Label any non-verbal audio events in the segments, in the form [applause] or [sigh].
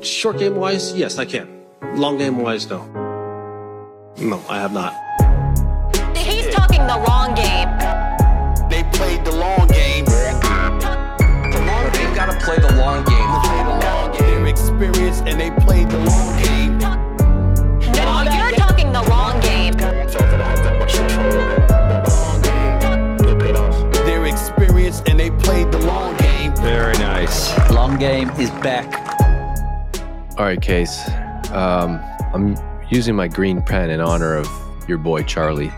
Short game wise, yes, I can. Long game wise, no. No, I have not. He's talking the long game. They played the long game. The long game gotta play the long game. Play the long game. They're experienced and they played the long game. No, you're talking the long game. They're experienced and they played the long game. Very nice. Long game is back. All right, Case. Um, I'm using my green pen in honor of your boy Charley,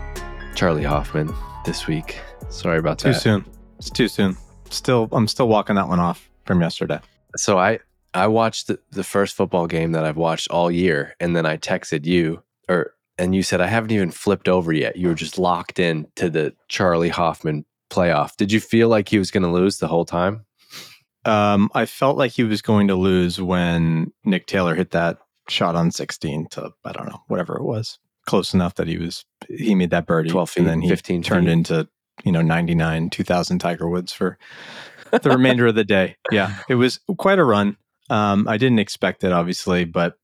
Charley Hoffman, this week. Sorry about Too that. Too soon. It's too soon. Still, I'm still walking that one off from yesterday. So I I watched the, the first football game that I've watched all year, and then I texted you, or and you said I haven't even flipped over yet. You were just locked in to the Charley Hoffman playoff. Did you feel like he was going to lose the whole time? Um, I felt like he was going to lose when Nick Taylor hit that shot on 16 to I don't know whatever it was, close enough that he was he made that birdie, 12 feet, and then he 15 turned feet. into you know 99 2000 Tiger Woods for the remainder of the day. Yeah, it was quite a run. Um, I didn't expect it obviously, but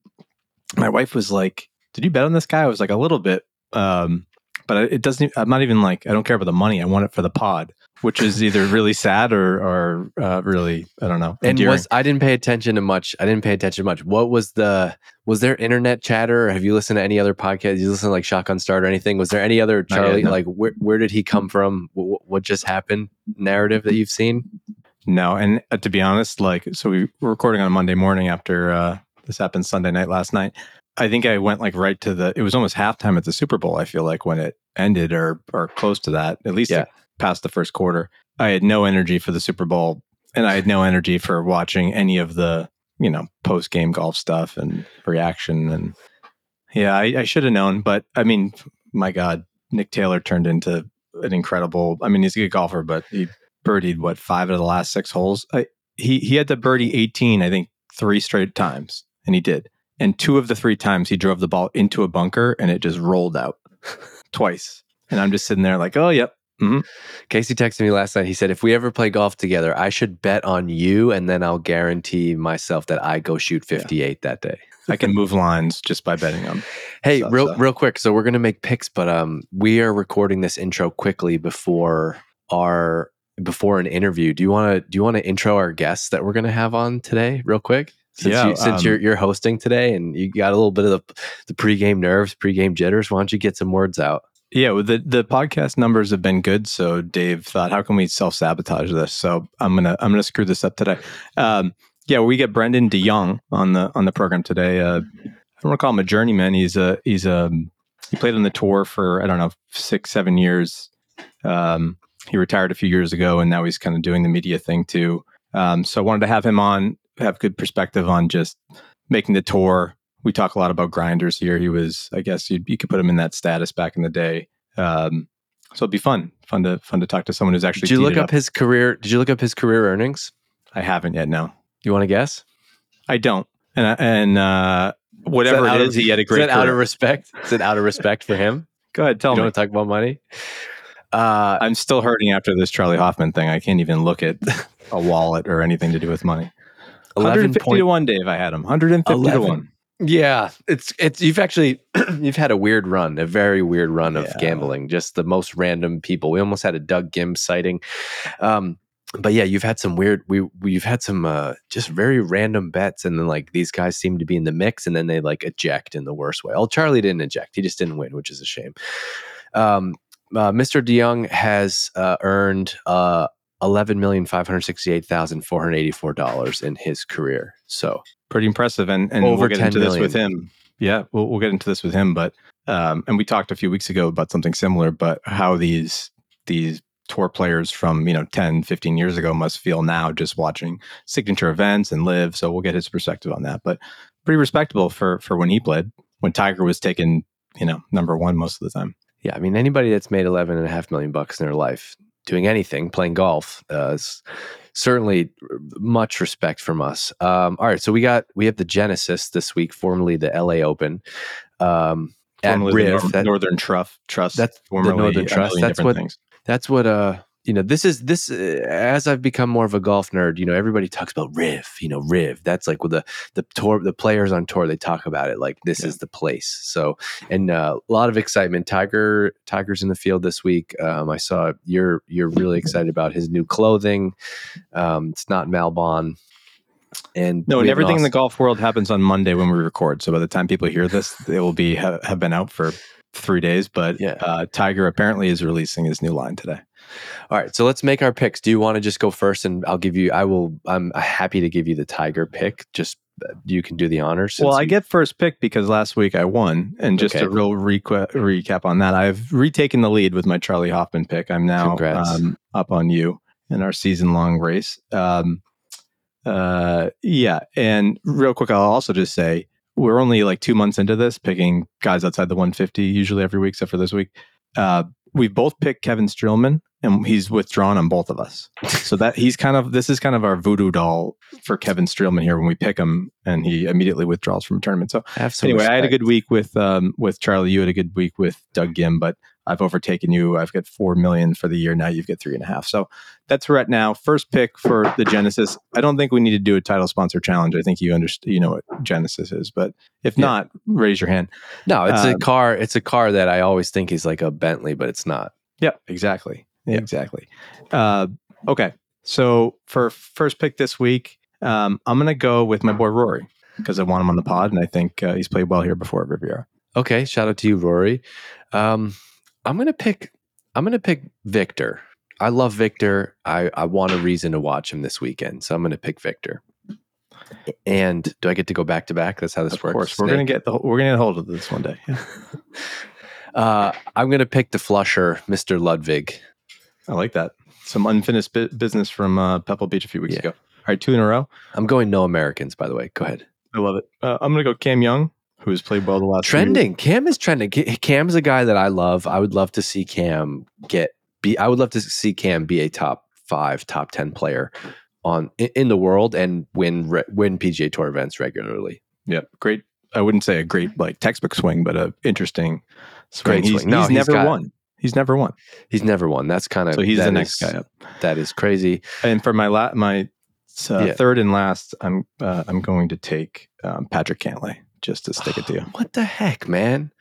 my wife was like, "Did you bet on this guy?" I was like, "A little bit." Um, but it doesn't. I'm not even like I don't care about the money. I want it for the pod, which is either really sad or or uh, really I don't know. And was I didn't pay attention to much. I didn't pay attention to much. What was the was there internet chatter? Or have you listened to any other podcast? You listen to like Shotgun Start or anything? Was there any other Not yet, Charlie? no. Like where where did he come from? What, what just happened? Narrative that you've seen? No, and uh, to be honest, like so we were recording on Monday morning after uh, this happened Sunday night last night. I think I went like right to the. It was almost halftime at the Super Bowl. I feel like when it ended or or close to that, at least Yeah. past the first quarter. I had no energy for the Super Bowl, and I had no energy for watching any of the you know post game golf stuff and reaction. And yeah, I, I should have known, but I mean, my God, Nick Taylor turned into an incredible. I mean, he's a good golfer, but he birdied what five of the last six holes. I, he he had to birdie eighteen, I think, three straight times, and he did. And two of the three times he drove the ball into a bunker, and it just rolled out [laughs] twice. And I'm just sitting there like, oh yep, Casey texted me last night. He said, if we ever play golf together, I should bet on you, and then I'll guarantee myself that I go shoot 58 that day. I can move lines just by betting on. [laughs] Hey, So- real so- real quick. So we're gonna make picks, but um, we are recording this intro quickly before our before an interview. Do you want to do you want to intro our guests that we're gonna have on today, real quick? Since, Yeah, you, since um, you're you're hosting today and you got a little bit of the the pregame nerves, pregame jitters, why don't you get some words out? Yeah, well, the the podcast numbers have been good. So Dave thought, how can we self sabotage this? So I'm gonna I'm gonna screw this up today. Um, yeah, we get Brendon de Jonge on the on the program today. Uh, I don't want to call him a journeyman. He's a he's a he played on the tour for I don't know six seven years. Um, he retired a few years ago, and now he's kind of doing the media thing too. Um, so I wanted to have him on, have good perspective on just making the tour. We talk a lot about grinders here. He was, I guess, you, you could put him in that status back in the day. Um, so it'd be fun, fun to fun to talk to someone who's actually. Did you look it up his career? Did you look up his career earnings? I haven't yet. No, You want to guess? I don't. And I- and uh, whatever it of- he had a Is great. that out of respect? Is it out of respect for him? [laughs] Go ahead, tell you me. don't talk about money. [laughs] Uh, I'm still hurting after this Charley Hoffman thing. I can't even look at [laughs] a wallet or anything to do with money. 150 point- to one, Dave. I had him. 150 to one. Yeah, it's it's you've actually [clears throat] you've had a weird run, a very weird run of Yeah. gambling. Just the most random people. We almost had a Doug Ghim sighting. Um, but yeah, you've had some weird. We we've had some uh, just very random bets, and then like these guys seem to be in the mix, and then they like eject in the worst way. Oh, Charley didn't eject; he just didn't win, which is a shame. Um, uh, Mr. de Jonge has uh, earned uh, eleven million five hundred sixty-eight thousand four hundred eighty-four dollars in his career. So Pretty impressive. And and Over we'll get 10 into this with him. Yeah, we'll we'll get into this with him. But um, and we talked a few weeks ago about something similar, but how these these tour players from you know 10 15 years ago must feel now just watching signature events and live so we'll get his perspective on that but pretty respectable for for when he played when tiger was taken you know number one most of the time Yeah, I mean anybody that's made eleven and a half million bucks in their life doing anything, playing golf, uh, certainly much respect from us. Um, all right, so we got we have the Genesis this week, formerly the LA Open. Um, at Formerly the Riv, that- Northern Trust Trust that's the Northern Trust. That's what- things. that's what uh you know, this is this uh, as I've become more of a golf nerd. You know, everybody talks about Riv. You know, Riv. That's like with the the tour, the players on tour. They talk about it like this is the place. So, and uh, a lot of excitement. Tiger, Tiger's in the field this week. Um, I saw you're you're really excited about his new clothing. Um, it's not Malbon. And No, and have an everything in the golf world happens on Monday when we record. So by the time people hear this, they will be ha- have been out for three days. But Yeah. uh, Tiger apparently is releasing his new line today. All right, so let's make our picks. Do you want to just go first, and I'll give you? I will. I'm happy to give you the Tiger pick. Just uh, you can do the honors. well, I you- get first pick because last week I won, and just Okay. a real requ- recap on that, I've retaken the lead with my Charley Hoffman pick. I'm now um, up on you in our season long race. Um, uh, yeah, and real quick, I'll also just say we're only like two months into this, picking guys outside the 150 usually every week, except for this week. Uh, we both picked Kevin Streelman, and he's withdrawn on both of us. So that he's kind of this is kind of our voodoo doll for Kevin Streelman here when we pick him, and he immediately withdraws from a tournament. So anyway, I had a good week with um, with Charley. You had a good week with Doug Ghim, but I've overtaken you. I've got four million for the year now. You've got three and a half. So that's where at now. First pick for the Genesis. I don't think we need to do a title sponsor challenge. I think you understand. You know what Genesis is, but if Yeah. not, raise your hand. No, it's a um, car. It's a car that I always think is like a Bentley, but it's not. Yep, exactly. Yep. Exactly. Uh, okay. So for first pick this week, um, I'm going to go with my boy Rory because I want him on the pod, and I think uh, he's played well here before at Riviera. Okay, shout out to you, Rory. Um, I'm gonna pick. I'm gonna pick Victor. I love Victor. I I want a reason to watch him this weekend, so I'm gonna pick Victor. And do I get to go back to back? That's how this Of works. course, we're going to get the we're going to get hold of this one day. [laughs] Uh, I'm gonna pick the flusher, Mr. Ludvig. I like that. Some unfinished bu- business from uh, Pebble Beach a few weeks Yeah. ago. All right, two in a row. I'm going no Americans, by the way. Go ahead. I love it. Uh, I'm going to go Cam Young, who has played well the last. Trending. Cam is trending. Ca- Cam's a guy that I love. I would love to see Cam get be. I would love to see Cam be a top five, top ten player on in, the world and win re, win PGA Tour events regularly. Yep, great. I wouldn't say a great like textbook swing, but a interesting swing. Great he's, swing. No, he's he's never got- won. He's never won. He's never won. That's kind of So he's the next is- guy up. That is crazy. And for my la- my uh, Yeah. third and last, I'm uh, I'm going to take um, Patrick Cantlay just to stick it to you. [sighs] What the heck, man?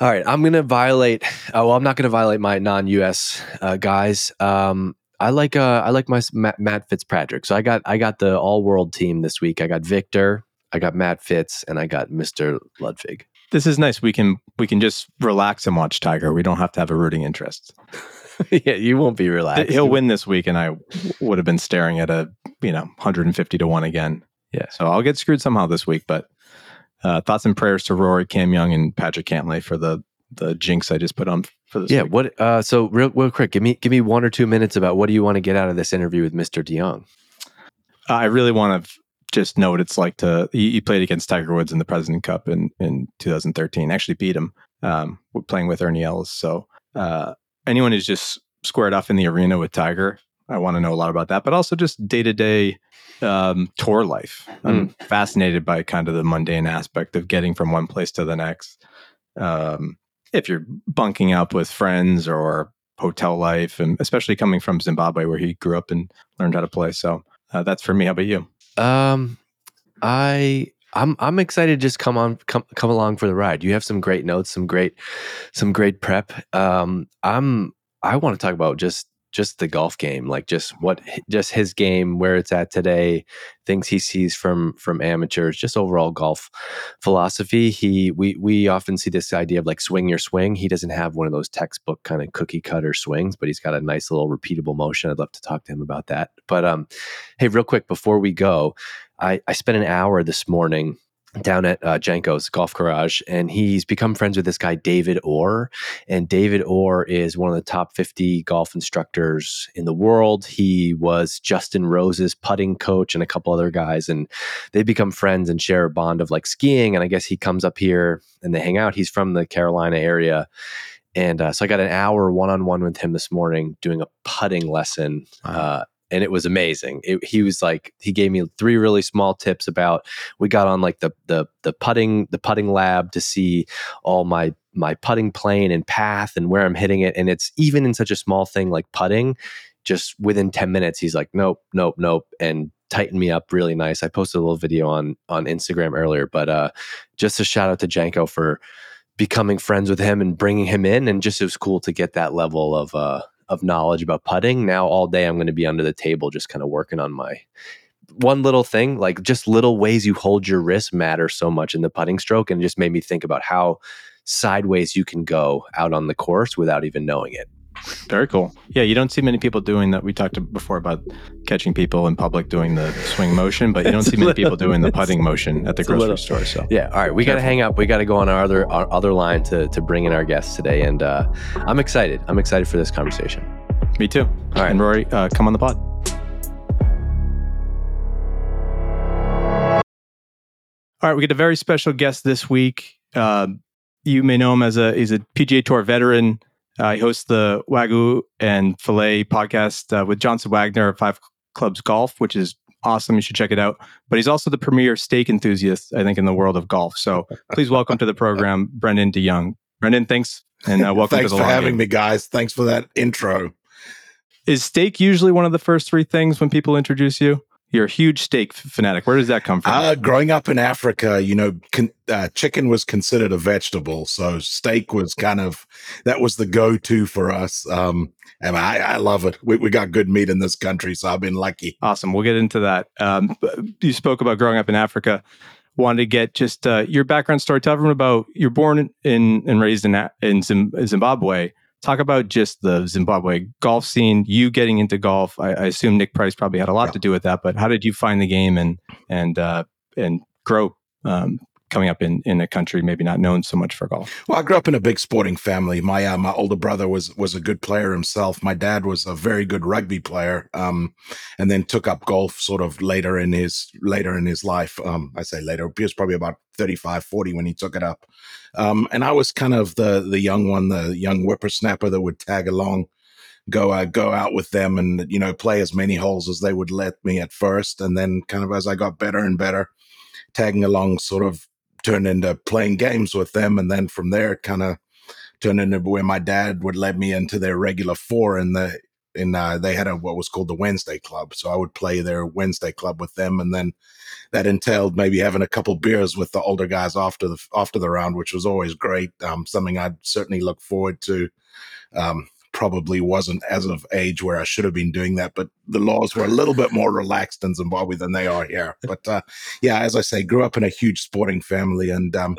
All right, I'm gonna violate. Oh, well, I'm not gonna violate my non-U.S. Uh, guys. Um, I like uh, I like my Matt, Matt Fitzpatrick. So I got I got the all-world team this week. I got Victor, I got Matt Fitz, and I got Mister Ludvig. This is nice. We can we can just relax and watch Tiger. We don't have to have a rooting interest. [laughs] yeah, you won't be relaxed. He'll win this week, and I would have been staring at a you know 150 to one again. Yeah. So I'll get screwed somehow this week. But uh, thoughts and prayers to Rory, Cam Young, and Patrick Cantlay for the the jinx I just put on for this. Yeah. week. What? Uh, so real, real quick, give me give me one or two minutes about what do you want to get out of this interview with Mister de Jonge. I really want to just know what it's like to. He, he played against Tiger Woods in the President Cup in in 2013. Actually beat him. Um, playing with Ernie Els. So uh, anyone who's just squared off in the arena with Tiger, I want to know a lot about that. But also just day to day tour life. I'm fascinated by kind of the mundane aspect of getting from one place to the next. Um, if you're bunking up with friends or hotel life, and especially coming from Zimbabwe where he grew up and learned how to play. So uh, that's for me. How about you? Um, I I'm I'm excited to just come on come come along for the ride. You have some great notes, some great some great prep. Um, I'm I want to talk about just just the golf game, like just what just his game, where it's at today, things he sees from from amateurs, just overall golf philosophy. He we we often see this idea of like swing your swing. He doesn't have one of those textbook kind of cookie cutter swings, but he's got a nice little repeatable motion. I'd love to talk to him about that. But um, hey, real quick before we go, I, I spent an hour this morning down at uh, Janko's Golf Garage, and he's become friends with this guy, David Orr. And David Orr is one of the top 50 golf instructors in the world. He was Justin Rose's putting coach and a couple other guys, and they become friends and share a bond of like skiing. And I guess he comes up here and they hang out. He's from the Carolina area. And uh, so I got an hour one on one with him this morning doing a putting lesson. Uh, and it was amazing. It, he was like, he gave me three really small tips about. We got on like the the the putting the putting lab to see all my my putting plane and path and where I'm hitting it. And it's even in such a small thing like putting, just within 10 minutes, he's like, nope, nope, nope. And tightened me up really nice. I posted a little video on on Instagram earlier, but uh just a shout out to Janko for becoming friends with him and bringing him in and just it was cool to get that level of uh of knowledge about putting. Now all day I'm going to be under the table just kind of working on my one little thing, like just little ways you hold your wrist matter so much in the putting stroke and just made me think about how sideways you can go out on the course without even knowing it. Very cool. Yeah, you don't see many people doing that. We talked before about catching people in public doing the swing motion, but you don't [laughs] see many people doing the putting motion at the grocery little- store. So Yeah. All right. We got to hang up. We got to go on our other our other line to to bring in our guests today, and uh, I'm excited. I'm excited for this conversation. me too. All right. And Rory, uh, come on the pod. All right, we get a very special guest this week. Uh, you may know him as a he's a PGA Tour veteran. Uh, he hosts the Wagyu and Filet podcast uh, with Johnson Wagner of Five Clubs Golf, which is awesome. You should check it out. But he's also the premier steak enthusiast, I think, in the world of golf. So please welcome to the program, [laughs] Brendan DeYoung. Brendon, thanks, and uh, welcome Thanks to the for having game. me, guys. Thanks for that intro. Is steak usually one of the first three things when people introduce you? You're a huge steak fanatic. Where does that come from? Uh, growing up in Africa, you know, con- uh, chicken was considered a vegetable, so steak was kind of that was the go-to for us. Um, and I, I love it. We, we got good meat in this country, so I've been lucky. Awesome. We'll get into that. Um, you spoke about growing up in Africa. Wanted to get just uh, your background story. Tell everyone about you're born in and raised in in Zimbabwe. Talk about just the Zimbabwe golf scene. You getting into golf. I, I assume Nick Price probably had a lot Yeah. to do with that. But how did you find the game and and uh, and grow um, coming up in in a country maybe not known so much for golf? Well, I grew up in a big sporting family. My uh, my older brother was was a good player himself. My dad was a very good rugby player, um, and then took up golf sort of later in his later in his life. Um, I say later, he was probably about 35, 40 when he took it up. Um, and I was kind of the the young one, the young whippersnapper that would tag along, go uh, go out with them, and you know play as many holes as they would let me at first, and then kind of as I got better and better, tagging along sort of turned into playing games with them, and then from there it kind of turned into where my dad would let me into their regular four in the in uh, they had a what was called the Wednesday Club, so I would play their Wednesday Club with them, and then that entailed maybe having a couple beers with the older guys after the after the round, which was always great. Um, something I'd certainly look forward to. Um, probably wasn't as of age where I should have been doing that, but the laws were a little bit more relaxed in Zimbabwe than they are here. But uh, yeah, as I say, grew up in a huge sporting family, and um,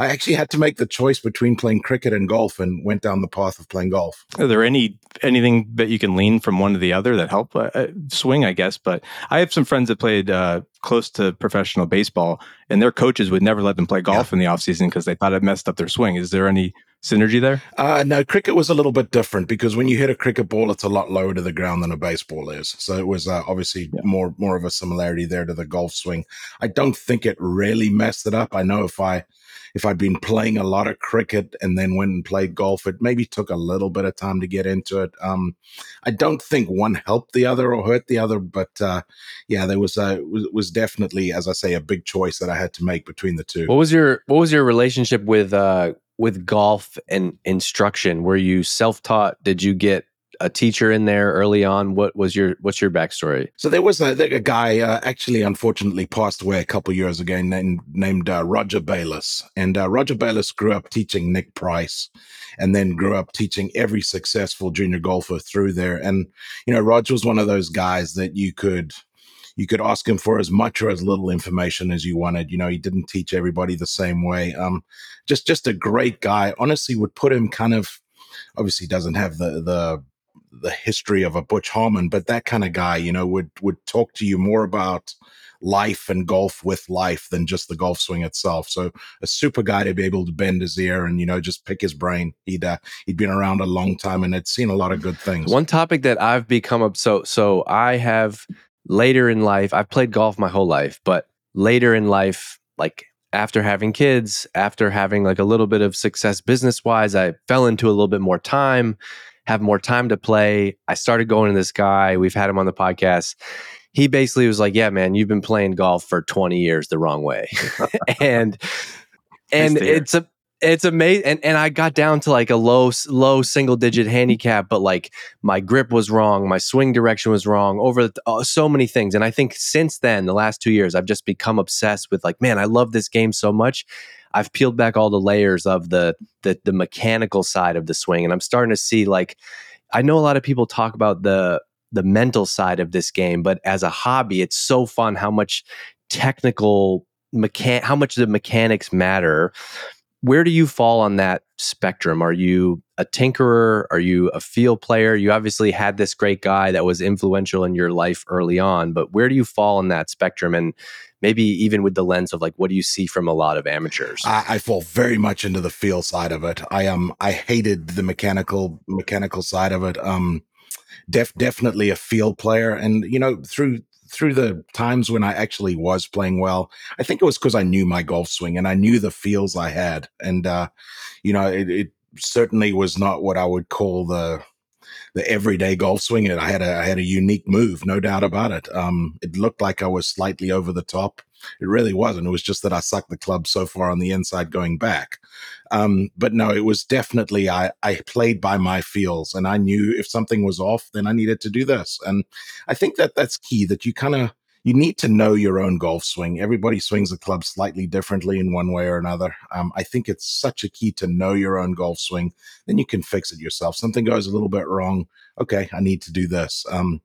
I actually had to make the choice between playing cricket and golf, and went down the path of playing golf. Are there any anything that you can lean from one to the other that help uh, uh, swing? I guess, but I have some friends that played uh, close to professional baseball, and their coaches would never let them play golf in the off season because they thought it messed up their swing. Is there any synergy there? Uh, no, cricket was a little bit different because when you hit a cricket ball, it's a lot lower to the ground than a baseball is. So it was uh, obviously Yeah. more more of a similarity there to the golf swing. I don't think it really messed it up. I know if I if I'd been playing a lot of cricket and then went and played golf, it maybe took a little bit of time to get into it. Um, I don't think one helped the other or hurt the other, but uh, yeah, there was uh, was, was definitely, as I say, a big choice that I had to make between the two. What was your What was your relationship with uh with golf and instruction? Were you self taught? Did you get a teacher in there early on? What was your What's your backstory? So there was a, a guy, uh, actually, unfortunately, passed away a couple years ago, named named uh, Roger Bayless, and uh, Roger Bayless grew up teaching Nick Price, and then grew up teaching every successful junior golfer through there. And you know, Roger was one of those guys that you could you could ask him for as much or as little information as you wanted. You know, he didn't teach everybody the same way. Um, just just a great guy. Honestly, would put him kind of obviously doesn't have the the the history of a Butch Harmon, but that kind of guy, you know, would would talk to you more about life and golf with life than just the golf swing itself. So a super guy to be able to bend his ear and you know just pick his brain. He'd uh, he'd been around a long time and had seen a lot of good things. One topic that I've become up so so I have later in life. I've played golf my whole life, but later in life, like after having kids, after having like a little bit of success business wise, I fell into a little bit more time, have more time to play. I started going to this guy. We've had him on the podcast. He basically was like, "Yeah, man, you've been playing golf for 20 years the wrong way," [laughs] and and it's a it's amazing and, and i got down to like a low low single digit handicap but like my grip was wrong my swing direction was wrong over the, uh, so many things. And i think since then the last two years i've just become obsessed with like man i love this game so much. I've peeled back all the layers of the the, the mechanical side of the swing and i'm starting to see like i know a lot of people talk about the the mental side of this game but as a hobby it's so fun how much technical mechan how much the mechanics matter where do you fall on that spectrum? Are you a tinkerer? Are you a field player? You obviously had this great guy that was influential in your life early on, but where do you fall on that spectrum? And maybe even with the lens of like, what do you see from a lot of amateurs? I, I fall very much into the feel side of it. I um I hated the mechanical mechanical side of it. Um, def definitely a field player, and you know through through the times when I actually was playing well, I think it was because I knew my golf swing and I knew the feels I had. And, uh, you know, it, it, certainly was not what I would call the, the everyday golf swing. And I had a, I had a unique move, no doubt about it. Um, it looked like I was slightly over the top. It really wasn't. It was just that I sucked the club so far on the inside going back. Um, but no, it was definitely I, I played by my feels, and I knew if something was off, then I needed to do this. And I think that that's key. That you kind of you need to know your own golf swing. Everybody swings the club slightly differently in one way or another. Um, I think it's such a key to know your own golf swing. Then you can fix it yourself. Something goes a little bit wrong. Okay, I need to do this. Um,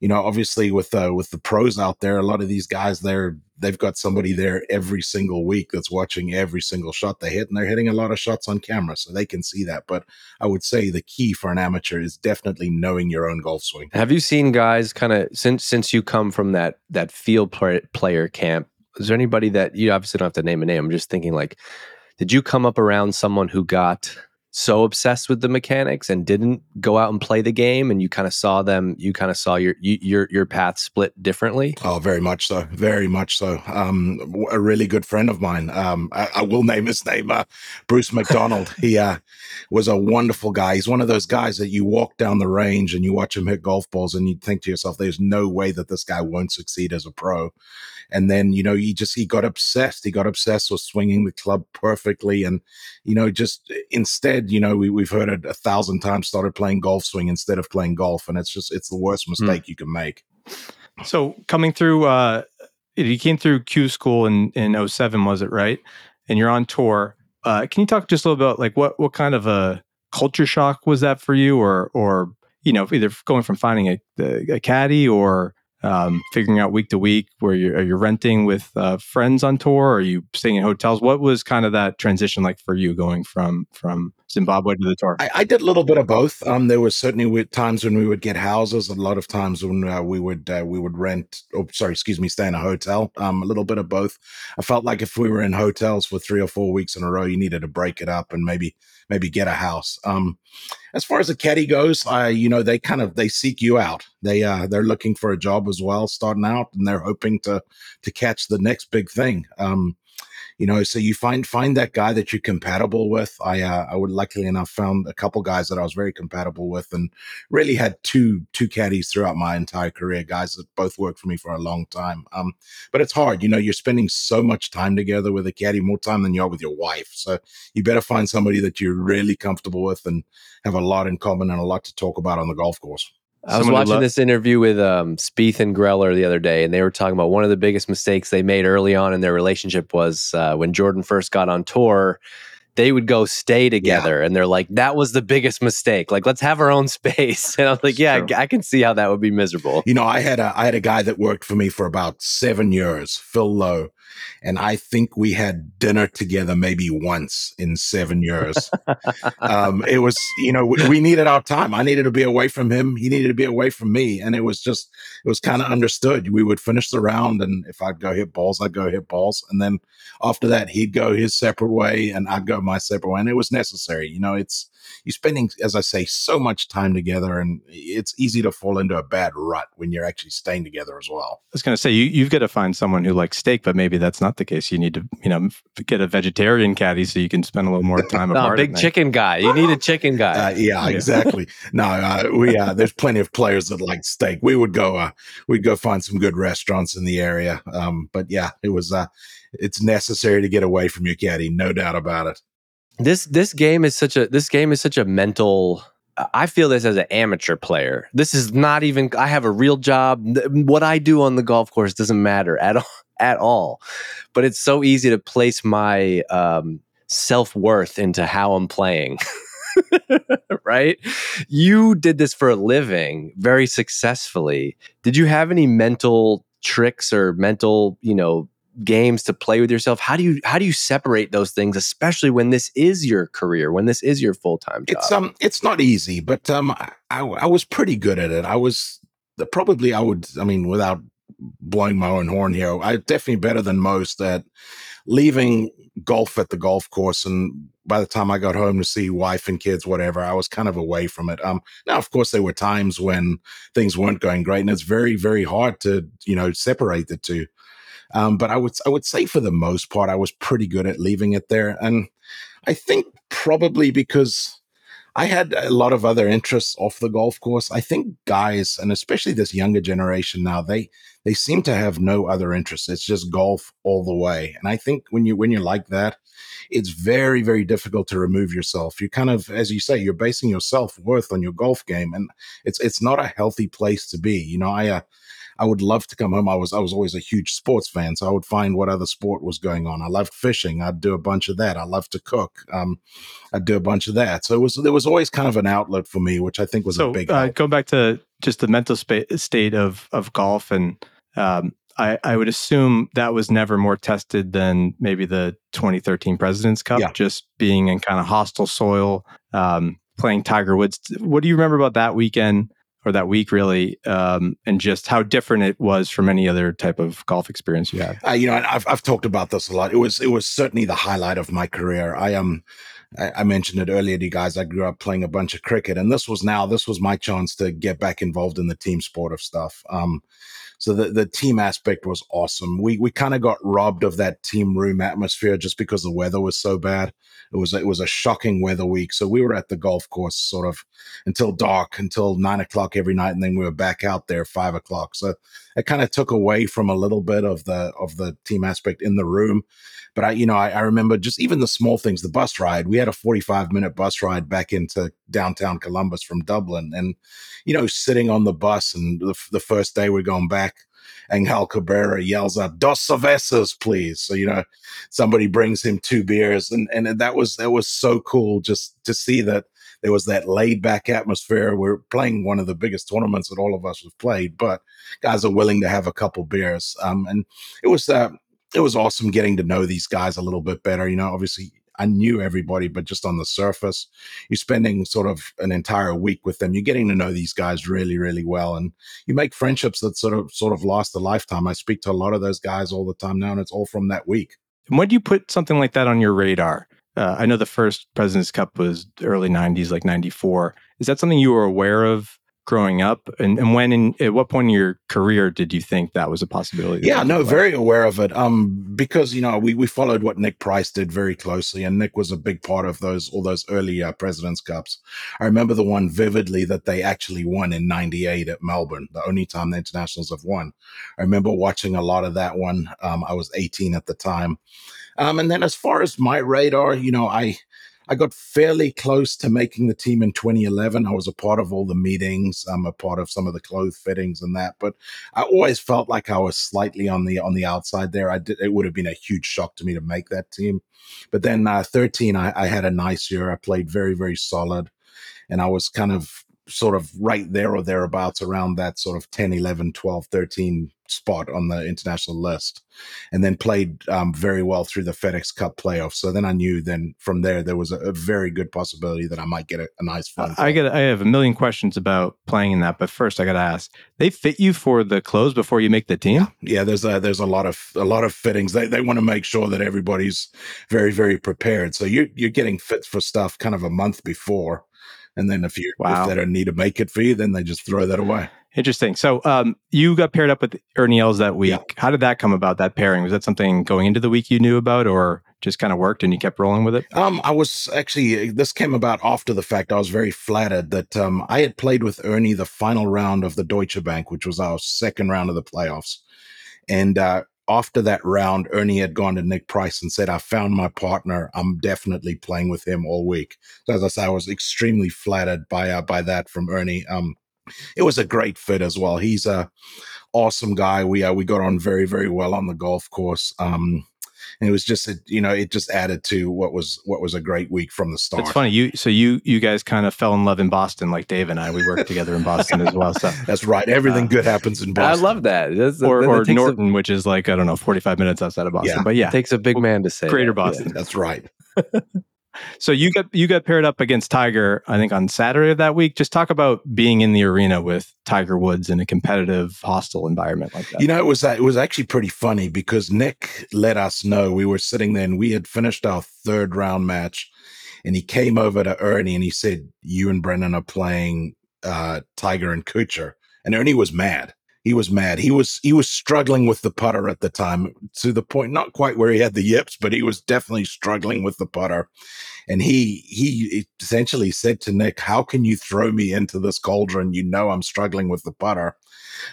you know, obviously with uh, with the pros out there, a lot of these guys they're they've got somebody there every single week that's watching every single shot they hit, and they're hitting a lot of shots on camera, so they can see that. But I would say the key for an amateur is definitely knowing your own golf swing. Have you seen guys kind of since since you come from that that field play, player camp? Is there anybody that you obviously don't have to name a name? I'm just thinking like, did you come up around someone who got so obsessed with the mechanics and didn't go out and play the game and you kind of saw them you kind of saw your your your path split differently? Oh very much so very much so. Um a really good friend of mine um i, I will name his name uh, bruce mcdonald. He uh was a wonderful guy. He's one of those guys that you walk down the range and you watch him hit golf balls and you think to yourself there's no way that this guy won't succeed as a pro. And then you know he just he got obsessed. He got obsessed with swinging the club perfectly and you know just instead you know we, we've heard it a thousand times started playing golf swing instead of playing golf and it's just it's the worst hmm. mistake mm. you can make so coming through uh you came through q school in in 07 was it right and you're on tour uh can you talk just a little bit like what what kind of a culture shock was that for you or or you know either going from finding a, a caddy or um, figuring out week to week where you're, are you renting with uh, friends on tour? Or are you staying in hotels? What was kind of that transition like for you going from from zimbabwe to the tour? I, I did a little bit of both. Um, there was certainly times when we would get houses a lot of times when uh, we would uh, we would rent oh sorry excuse me stay in a hotel. Um, a little bit of both. I felt like if we were in hotels for three or four weeks in a row you needed to break it up and maybe maybe get a house. Um, as far as the caddy goes, I you know they kind of they seek you out. They uh, they're looking for a job as well, starting out, and they're hoping to to catch the next big thing. Um, you know so you find find that guy that you're compatible with. I uh, i would luckily enough found a couple guys that i was very compatible with and really had two two caddies throughout my entire career guys that both worked for me for a long time. Um but it's hard you know you're spending so much time together with a caddy more time than you are with your wife. So you better find somebody that you're really comfortable with and have a lot in common and a lot to talk about on the golf course I was watching this interview with um, Spieth and Greller the other day, and they were talking about one of the biggest mistakes they made early on in their relationship was uh, when Jordan first got on tour. They would go stay together, yeah. and they're like, "That was the biggest mistake. Like, let's have our own [laughs] space." And I was like, "Yeah, I, I, can see how that would be miserable." You know, I had a I had a guy that worked for me for about seven years, Phil Lowe, and I think we had dinner together maybe once in seven years. um, it was, you know, we, we, needed our time. I needed to be away from him. He needed to be away from me. And it was just, it was kind of understood. We would finish the round, and if I'd go hit balls, I'd go hit balls. And then after that, he'd go his separate way, and I'd go my separate way. And it was necessary. You know, it's, you're spending, as I say, so much time together, and it's easy to fall into a bad rut when you're actually staying together as well. I was going to say you, you've got to find someone who likes steak, but maybe that's not the case. You need to, you know, get a vegetarian caddy so you can spend a little more time [laughs] no, apart. big chicken guy. You need a chicken guy. Uh, yeah, exactly. no, uh, we uh, there's plenty of players that like steak. We would go, uh, we'd go find some good restaurants in the area. Um, but yeah, it was, uh, it's necessary to get away from your caddy, no doubt about it. This this game is such a this game is such a mental I feel this as an amateur player. This is not even I have a real job. What I do on the golf course doesn't matter at all [laughs] at all. But it's so easy to place my um, self-worth into how I'm playing. [laughs] right? You did this for a living very successfully. Did you have any mental tricks or mental, you know, games to play with yourself how do you how do you separate those things especially when this is your career when this is your full-time job It's um, it's not easy, but um, I, I was pretty good at it. I was probably I would, I mean, without blowing my own horn here, I definitely better than most at leaving golf at the golf course. And by the time I got home to see wife and kids, whatever, I was kind of away from it. Um, now, of course, there were times when things weren't going great, and it's very, very hard to you know separate the two. Um, but I would I would say for the most part, I was pretty good at leaving it there, and I think probably because I had a lot of other interests off the golf course. I think guys, and especially this younger generation now, they they seem to have no other interests. It's just golf all the way. And I think when you when you're like that, it's very very difficult to remove yourself. You kind of, as you say, you're basing your self worth on your golf game, and it's it's not a healthy place to be. You know, I. Uh, I would love to come home. I was I was always a huge sports fan, so I would find what other sport was going on. I loved fishing. I'd do a bunch of that. I loved to cook. Um, I'd do a bunch of that. So it was there was always kind of an outlet for me, which I think was so a big. uh, help. go back to just the mental spa- state of of golf and um, I, I would assume that was never more tested than maybe the 2013 President's Cup, Yeah. just being in kind of hostile soil, um, playing Tiger Woods. What do you remember about that weekend or that week, really, um, and just how different it was from any other type of golf experience you had? Uh, you know, I've I've talked about this a lot. It was it was certainly the highlight of my career. I um I, I mentioned it earlier to you guys. I grew up playing a bunch of cricket, and this was now this was my chance to get back involved in the team sport of stuff. Um, so the the team aspect was awesome. We we kind of got robbed of that team room atmosphere just because the weather was so bad. It was it was a shocking weather week. So we were at the golf course sort of until dark, until nine o'clock every night, and then we were back out there five o'clock. So it kind of took away from a little bit of the of the team aspect in the room. But I, you know, I, I remember just even the small things, the bus ride. We had a 45 minute bus ride back into downtown Columbus from Dublin. And, you know, sitting on the bus and the, the first day we're going back, Angel Cabrera yells out, Dos cervezas, please. So, you know, somebody brings him two beers. And, and that was, that was so cool just to see that there was that laid back atmosphere. We're playing one of the biggest tournaments that all of us have played, but guys are willing to have a couple beers. Um, and it was, uh, it was awesome getting to know these guys a little bit better. You know, obviously I knew everybody, but just on the surface, you're spending sort of an entire week with them. You're getting to know these guys really, really well, and you make friendships that sort of sort of last a lifetime. I speak to a lot of those guys all the time now, and it's all from that week. And when do you put something like that on your radar? Uh, I know the first President's Cup was early 90s, like 94. Is that something you were aware of growing up? And, and when, in, at what point in your career did you think that was a possibility? Yeah, no, very aware of it. Um, because you know we we followed what Nick Price did very closely, and Nick was a big part of those all those early uh, Presidents Cups. I remember the one vividly that they actually won in '98 at Melbourne, the only time the internationals have won. I remember watching a lot of that one. Um, I was 18 at the time, um, and then as far as my radar, you know, I. I got fairly close to making the team in 2011. I was a part of all the meetings. I'm a part of some of the clothes fittings and that, but I always felt like I was slightly on the on the outside there. I did, it would have been a huge shock to me to make that team, but then uh, 13, I, I had a nice year. I played very very solid, and I was kind of sort of right there or thereabouts around that sort of 10 11 12 13 spot on the international list. And then played um, very well through the fedex cup playoffs. So then i knew then from there there was a, a very good possibility that i might get a, a nice phone I get. I have a million questions about playing in that, but first I got to ask: They fit you for the clothes before you make the team? yeah. There's a there's a lot of a lot of fittings. They they want to make sure that everybody's very very prepared. So you you're getting fits for stuff kind of a month before and then if you Wow. if they don't need to make it for you then they just throw that away Interesting. So, um, you got paired up with Ernie Els that week. Yeah. How did that come about? That pairing was that something going into the week you knew about, or just kind of worked and you kept rolling with it? Um, I was actually this came about after the fact. I was very flattered that um, I had played with Ernie the final round of the Deutsche Bank, which was our second round of the playoffs, and uh, after that round, Ernie had gone to Nick Price and said, I found my partner. I'm definitely playing with him all week. So as I say, I was extremely flattered by uh, by that from Ernie. Um, it was a great fit as well. He's a awesome guy. We uh, we got on very very well on the golf course. Um, and it was just a, you know it just added to what was what was a great week from the start. It's funny you so you you guys kind of fell in love in Boston like Dave and I. We worked together in Boston as well. So [laughs] That's right. Everything Uh, good happens in Boston. I love that. That's, or that or takes Norton, which is like I don't know, forty five minutes outside of Boston. Yeah. But A, yeah, takes a big man to say. Greater that. Boston. That's right. [laughs] So you got you got paired up against Tiger, I think on Saturday of that week. Just talk about being in the arena with Tiger Woods in a competitive, hostile environment like that. You know, it was it was actually pretty funny because Nick let us know we were sitting there and we had finished our third round match, and he came over to Ernie and he said, "You and Brendon are playing uh, Tiger and Kuchar," and Ernie was mad. He was mad. He was he was struggling with the putter at the time to the point, not quite where he had the yips, but he was definitely struggling with the putter. And he he essentially said to Nick, "How can you throw me into this cauldron? You know I'm struggling with the putter."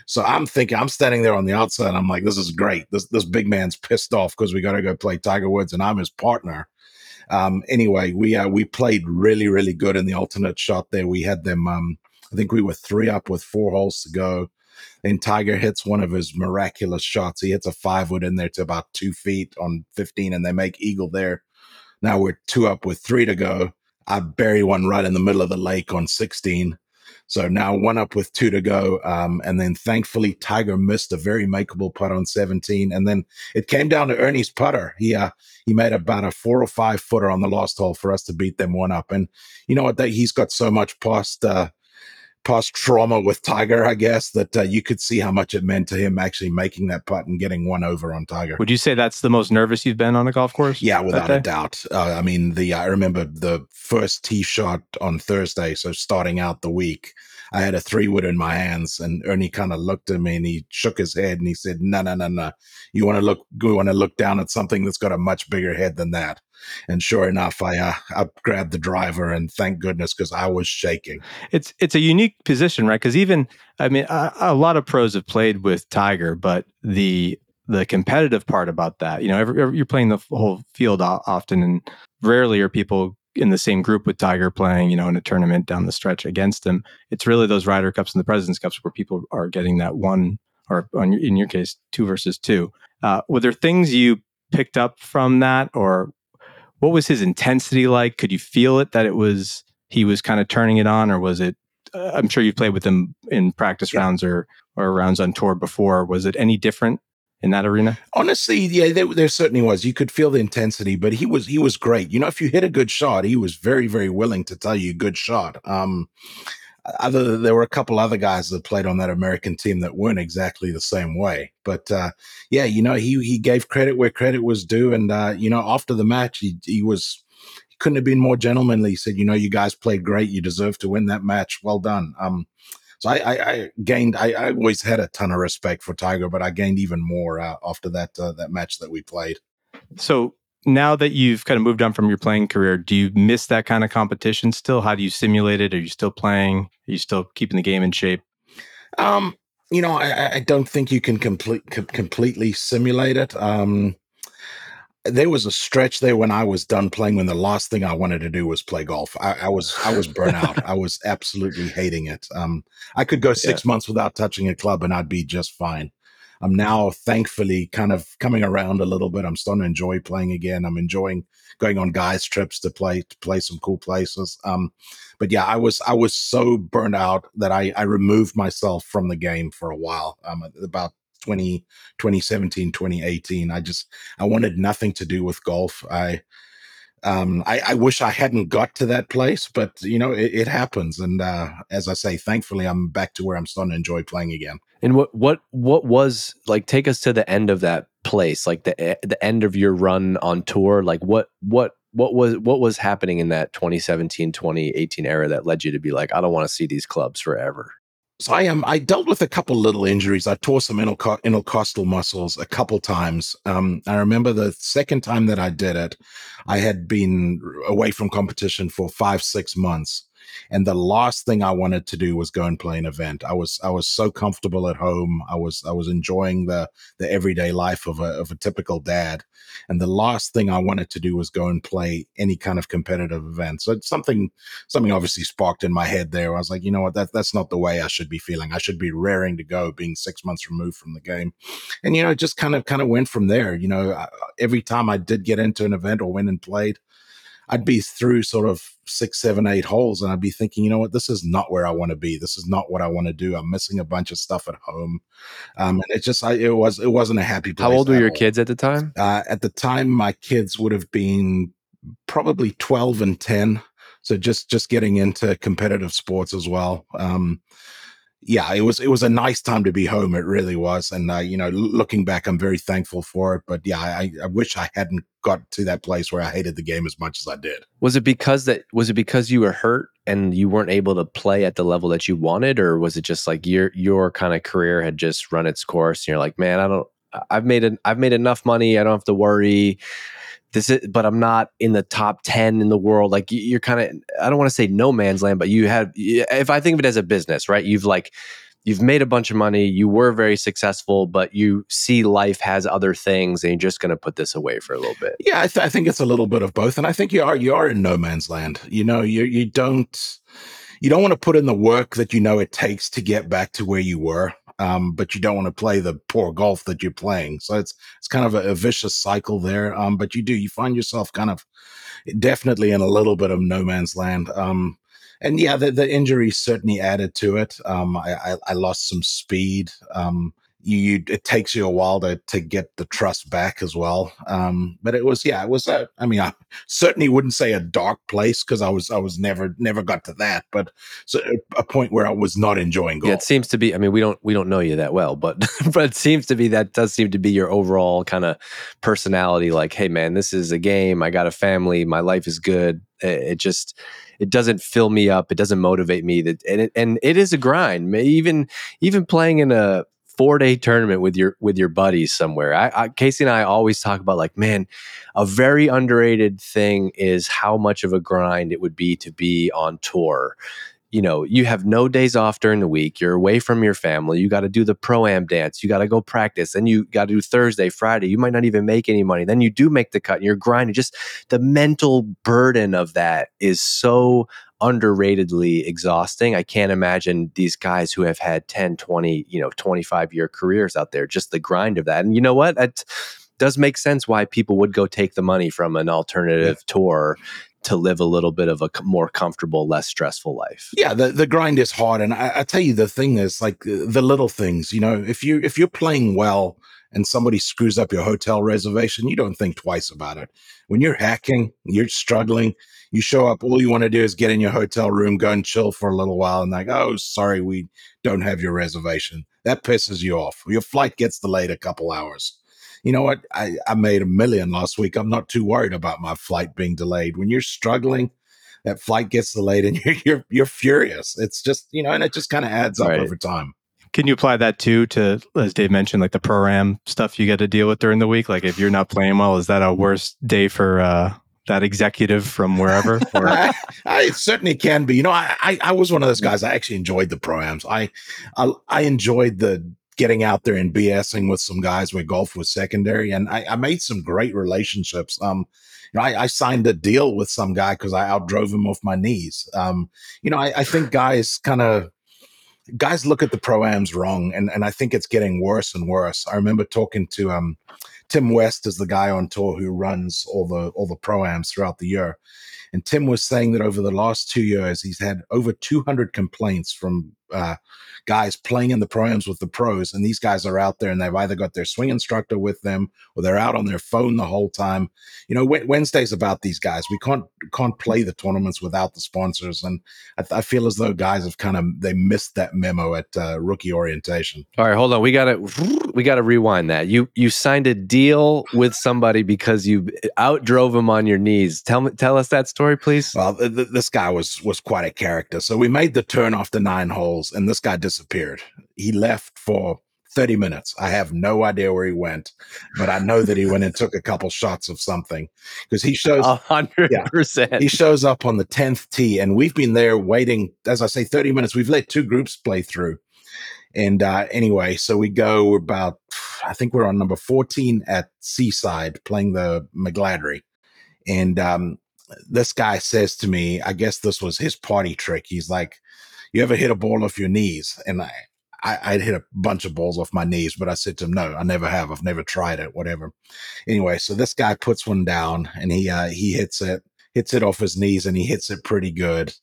So I'm thinking, I'm standing there on the outside. I'm like, this is great. This this big man's pissed off because we got to go play Tiger Woods, and I'm his partner. Um, anyway, we uh, we played really really good in the alternate shot. There, we had them. Um, I think we were three up with four holes to go. Then Tiger hits one of his miraculous shots. He hits a five wood in there to about two feet on 15, and they make eagle there. Now we're two up with three to go. I bury one right in the middle of the lake on 16. So now one up with two to go. Um, and then thankfully Tiger missed a very makeable putt on 17. And then it came down to Ernie's putter. He uh, he made about a four or five footer on the last hole for us to beat them one up. And you know what? They, he's got so much past uh, past trauma with Tiger, I guess, that uh, you could see how much it meant to him actually making that putt and getting one over on Tiger. Would you say that's the most nervous you've been on a golf course? Yeah, without a doubt. Uh, I mean, the I remember the first tee shot on Thursday, so starting out the week, I had a three wood in my hands, and Ernie kind of looked at me and he shook his head and he said, "No, no, no, no. You want to look, you want to look down at something that's got a much bigger head than that." And sure enough, I uh, I grabbed the driver, and thank goodness because I was shaking. it's it's a unique position, right? Because even I mean, a, a lot of pros have played with Tiger, but the the competitive part about that, you know, every, every- you're playing the whole field often, and rarely are people in the same group with Tiger playing, you know, in a tournament down the stretch against him. It's really those Ryder Cups and the Presidents Cups where people are getting that one, or on, in your case, two versus two. Uh, were there things you picked up from that, or what was his intensity like? Could you feel it that it was he was kind of turning it on, or was it? Uh, I'm sure you've played with him in practice Yeah. rounds or or rounds on tour before. Was it any different in that arena? Honestly, yeah, there, there certainly was. You could feel the intensity, but he was he was great. You know, if you hit a good shot, he was very very willing to tell you good shot. Um, other there were a couple other guys that played on that American team that weren't exactly the same way, but uh, yeah, you know, he he gave credit where credit was due, and uh, you know, after the match, he he was. Couldn't have been more gentlemanly. He said, "You know, you guys played great. You deserve to win that match. Well done." Um, so I, I, I gained. I, I always had a ton of respect for Tiger, but I gained even more uh, after that uh, that match that we played. So now that you've kind of moved on from your playing career, do you miss that kind of competition still? How do you simulate it? Are you still playing? Are you still keeping the game in shape? Um, you know, I, I- don't think you can complete com- completely simulate it. Um, there was a stretch there when I was done playing when the last thing I wanted to do was play golf. I, I was I was burnt out. I was [laughs] absolutely hating it. Um, I could go six months without touching a club and I'd be just fine. I'm now thankfully kind of coming around a little bit. I'm starting to enjoy playing again. I'm enjoying going on guys trips to play to play some cool places. Um, but yeah, I was I was so burned out that I I removed myself from the game for a while. Um, about 20, 2017, 2018. I just I wanted nothing to do with golf. I um I, I wish I hadn't got to that place, but you know it, it happens. And uh, as I say, thankfully I'm back to where I'm starting to enjoy playing again. And what what what was like? Take us to the end of that place, like the e- the end of your run on tour. Like what what what was what was happening in that 2017 2018 era that led you to be like, I don't want to see these clubs forever. So I am. I dealt with a couple little injuries. I tore some intercostal muscles a couple times. Um, I remember the second time that I did it, I had been away from competition for five, six months, and the last thing I wanted to do was go and play an event. I was I was so comfortable at home. I was I was enjoying the the everyday life of a of a typical dad, and the last thing I wanted to do was go and play any kind of competitive event. So something something obviously sparked in my head there. I was like, you know what, that that's not the way I should be feeling. I should be raring to go, being six months removed from the game, and you know, just kind of kind of went from there. You know, I, every time I did get into an event or went and played. I'd be through sort of six, seven, eight holes, and I'd be thinking, you know what, this is not where I want to be. This is not what I want to do. I'm missing a bunch of stuff at home, um, and it just, I, it was, it wasn't a happy place. How old were your all. kids at the time? Uh, at the time, my kids would have been probably 12 and 10. So just just getting into competitive sports as well. Um, yeah, it was it was a nice time to be home. It really was, and uh, you know, looking back, I'm very thankful for it. But yeah, I, I wish I hadn't got to that place where I hated the game as much as I did. Was it because that was it because you were hurt and you weren't able to play at the level that you wanted, or was it just like your your kind of career had just run its course and you're like, man, I don't, I've made an, I've made enough money, I don't have to worry. This is, but I'm not in the top ten in the world. Like you- you're kind of, I don't want to say no man's land, but you have. If I think of it as a business, right? You've like. You've made a bunch of money. You were very successful, but you see life has other things, and you're just going to put this away for a little bit. Yeah, I, th- I think it's a little bit of both, and I think you are you are in no man's land. You know, you you don't you don't want to put in the work that you know it takes to get back to where you were, um, but you don't want to play the poor golf that you're playing. So it's it's kind of a, a vicious cycle there. Um, but you do you find yourself kind of definitely in a little bit of no man's land. Um, and yeah, the, the injury certainly added to it. Um, I, I, I lost some speed. Um, you, you, it takes you a while to, to get the trust back as well. Um, but it was, yeah, it was, a, I mean, I certainly wouldn't say a dark place because I was, I was never, never got to that, but so a point where I was not enjoying golf. Yeah, it seems to be. I mean, we don't we don't know you that well, but [laughs] but it seems to be that does seem to be your overall kind of personality. Like, hey, man, this is a game. I got a family. My life is good. It, it just it doesn't fill me up. It doesn't motivate me. That and it, and it is a grind. Even even playing in a four day tournament with your with your buddies somewhere. I, I Casey and I always talk about like, man, a very underrated thing is how much of a grind it would be to be on tour you know, you have no days off during the week. You're away from your family. You got to do the pro am dance. You got to go practice. Then you got to do Thursday, Friday. You might not even make any money. Then you do make the cut and you're grinding. Just the mental burden of that is so underratedly exhausting. I can't imagine these guys who have had 10, 20, you know, 25 year careers out there, just the grind of that. And you know what? That does make sense why people would go take the money from an alternative tour to live a little bit of a more comfortable, less stressful life. yeah the, the grind is hard and I, I tell you the thing is like the little things you know if you if you're playing well and somebody screws up your hotel reservation you don't think twice about it. When you're hacking you're struggling you show up all you want to do is get in your hotel room go and chill for a little while and like oh sorry we don't have your reservation. That pisses you off. Your flight gets delayed a couple hours you know what I, I made a million last week i'm not too worried about my flight being delayed when you're struggling that flight gets delayed and [laughs] you're you're, you're furious. It's just you know, and it just kind of adds up Right. over time. Can you apply that too to, as Dave mentioned, like the proam stuff you get to deal with during the week? Like if you're not playing well, is that a worse day for uh, that executive from wherever? [laughs] Or I, I it certainly can be. You know, I, I I was one of those guys. I actually enjoyed the proams. I I, I enjoyed the getting out there and BSing with some guys where golf was secondary, and I, I made some great relationships. Um, you know, I, I signed a deal with some guy because I outdrove him off my knees. Um, you know, I, I think guys kind of guys look at the proams wrong, and and I think it's getting worse and worse. I remember talking to um Tim West is the guy on tour who runs all the all the proams throughout the year. And Tim was saying that over the last two years, he's had over 200 complaints from uh, guys playing in the proams with the pros. And these guys are out there and they've either got their swing instructor with them or they're out on their phone the whole time. You know, Wednesday's about these guys. We can't can't play the tournaments without the sponsors. And I, I feel as though guys have kind of they missed that memo at uh, rookie orientation. All right, hold on. We gotta we gotta rewind that. You you signed a deal with somebody because you outdrove him on your knees. Tell me tell us that story, please. Well, th- th- this guy was was quite a character. So we made the turn after nine holes, and this guy disappeared. He left for 30 minutes. I have no idea where he went, but I know that he went and took a couple shots of something because he shows A hundred percent. he shows up on the 10th tee and we've been there waiting as i say 30 minutes we've let two groups play through and uh, anyway so we go about i think we're on number 14 at seaside playing the McGladrey and um, this guy says to me i guess this was his party trick he's like you ever hit a ball off your knees and i I, I'd hit a bunch of balls off my knees, but I said to him, "No, I never have. I've never tried it. Whatever." Anyway, so this guy puts one down, and he uh, he hits it, hits it off his knees and he hits it pretty good.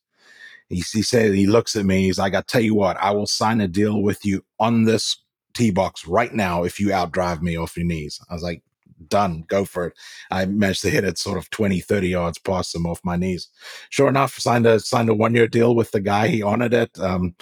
He, he said, he looks at me. He's like, I tell you what, I will sign a deal with you on this tee box right now if you outdrive me off your knees. I was like, done, go for it. I managed to hit it sort of 20, 30 yards past him off my knees. Sure enough, signed a signed a one year deal with the guy. He honored it. Um,